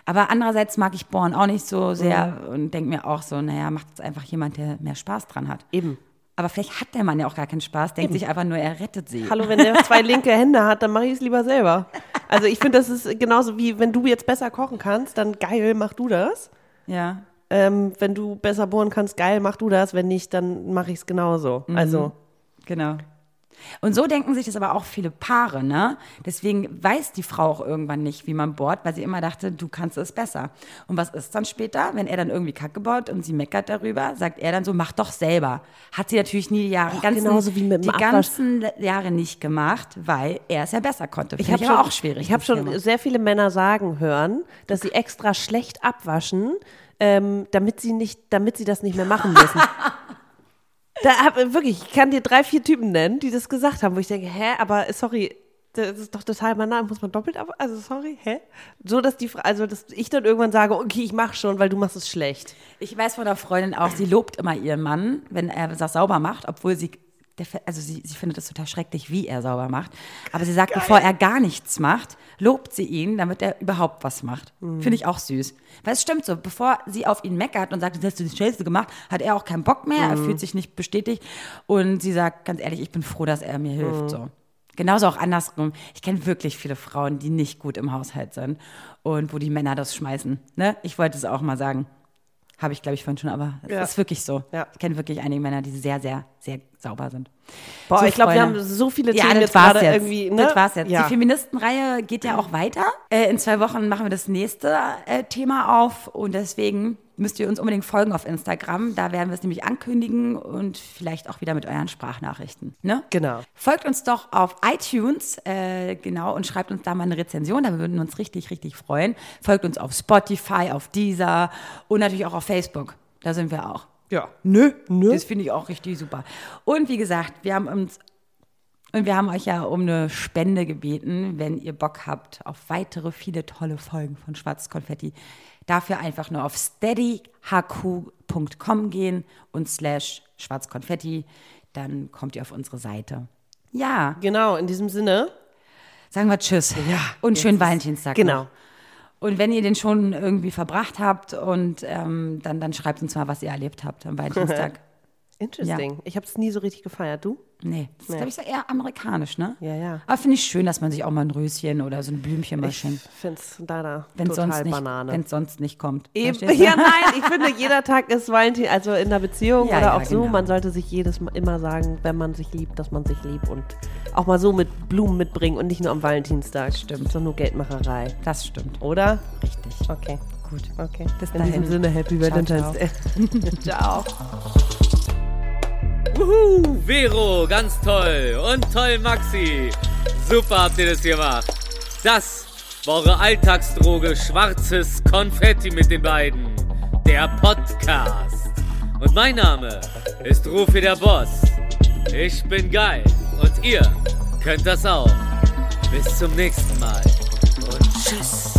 Aber andererseits mag ich Born auch nicht so sehr und denke mir auch so, naja, macht es einfach jemand, der mehr Spaß dran hat. Eben. Aber vielleicht hat der Mann ja auch gar keinen Spaß, denkt sich einfach nur, er rettet sie. Hallo, wenn der zwei linke Hände hat, dann mache ich es lieber selber. Also ich finde, das ist genauso wie, wenn du jetzt besser kochen kannst, dann geil, mach du das. Ja. Ähm, wenn du besser bohren kannst, geil, mach du das. Wenn nicht, dann mache ich es genauso. Also Genau. Und so denken sich das aber auch viele Paare, ne? Deswegen weiß die Frau auch irgendwann nicht, wie man bohrt, weil sie immer dachte, du kannst es besser. Und was ist dann später, wenn er dann irgendwie Kacke baut und sie meckert darüber, sagt er dann so, mach doch selber. Hat sie natürlich nie die Jahre, ganzen, genauso wie mit dem die Abwasch. ganzen Jahre nicht gemacht, weil er es ja besser konnte. ich habe auch schwierig. Ich habe schon Thema. sehr viele Männer sagen hören, dass sie extra schlecht abwaschen, ähm, damit sie nicht, damit sie das nicht mehr machen müssen. da hab, wirklich, ich kann dir drei, vier Typen nennen, die das gesagt haben, wo ich denke, hä, aber sorry, das ist doch total banal, muss man doppelt ab, also sorry, hä? So, dass die, also dass ich dann irgendwann sage, okay, ich mach schon, weil du machst es schlecht. Ich weiß von einer Freundin auch, sie lobt immer ihren Mann, wenn er das sauber macht, obwohl sie, der, also sie, sie findet es total schrecklich, wie er sauber macht. Aber sie sagt, bevor er gar nichts macht, lobt sie ihn, damit er überhaupt was macht. Finde ich auch süß. Weil es stimmt so, bevor sie auf ihn meckert und sagt, das hast du das Scheiße gemacht, hat er auch keinen Bock mehr, er fühlt sich nicht bestätigt. Und sie sagt, ganz ehrlich, ich bin froh, dass er mir hilft. So. Genauso auch andersrum. Ich kenne wirklich viele Frauen, die nicht gut im Haushalt sind und wo die Männer das schmeißen. Ne? Ich wollte es auch mal sagen. Habe ich, glaube ich, vorhin schon, aber es Ja. ist wirklich so. Ja. Ich kenne wirklich einige Männer, die sehr, sehr, sehr sauber sind. Boah, So, ich glaube, wir haben so viele Ja, Themen das jetzt war's gerade jetzt. irgendwie. Ne? Das war's jetzt. Ja. Die Feministenreihe geht ja auch weiter. Äh, in zwei Wochen machen wir das nächste äh, Thema auf und deswegen müsst ihr uns unbedingt folgen auf Instagram. Da werden wir es nämlich ankündigen und vielleicht auch wieder mit euren Sprachnachrichten. Ne? Genau. Folgt uns doch auf iTunes, äh, genau, und schreibt uns da mal eine Rezension. Da würden wir uns richtig, richtig freuen. Folgt uns auf Spotify, auf Deezer und natürlich auch auf Facebook. Da sind wir auch. Ja. Nö, nö. Das finde ich auch richtig super. Und wie gesagt, wir haben uns und wir haben euch ja um eine Spende gebeten, wenn ihr Bock habt auf weitere viele tolle Folgen von Schwarzes Konfetti. Dafür einfach nur auf steadyhq.com gehen und slash schwarzkonfetti. Dann kommt ihr auf unsere Seite. Ja, Genau, in diesem Sinne. sagen wir Tschüss. Ja, und schönen Valentinstag. Genau. noch. Und wenn ihr den schon irgendwie verbracht habt und ähm, dann, dann schreibt uns mal, was ihr erlebt habt am Valentinstag. Interesting. Ich habe es nie so richtig gefeiert. Du? Nee, das ist, glaube ich, so eher amerikanisch, ne? Ja, ja. Aber finde ich schön, dass man sich auch mal ein Röschen oder so ein Blümchen mal Ich schenkt. finde es leider Wenn total sonst, nicht, Banane. wenn's sonst nicht kommt. Eben, ja, nein, ich finde, jeder Tag ist Valentin, also in einer Beziehung Ja, oder ja, auch so, genau. man sollte sich jedes Mal immer sagen, wenn man sich liebt, dass man sich liebt und auch mal so mit Blumen mitbringen und nicht nur am Valentinstag. Stimmt. Sondern nur Geldmacherei. Das stimmt. Oder? Richtig. Okay, Gut. okay. Bis in dahin. diesem Sinne, Happy Valentine's Day. ciao. Wuhu, Vero, ganz toll. Und toll, Maxi. Super habt ihr das gemacht. Das war eure Alltagsdroge Schwarzes Konfetti mit den beiden. Der Podcast. Und mein Name ist Rufi der Boss. Ich bin geil. Und ihr könnt das auch. Bis zum nächsten Mal. Und tschüss.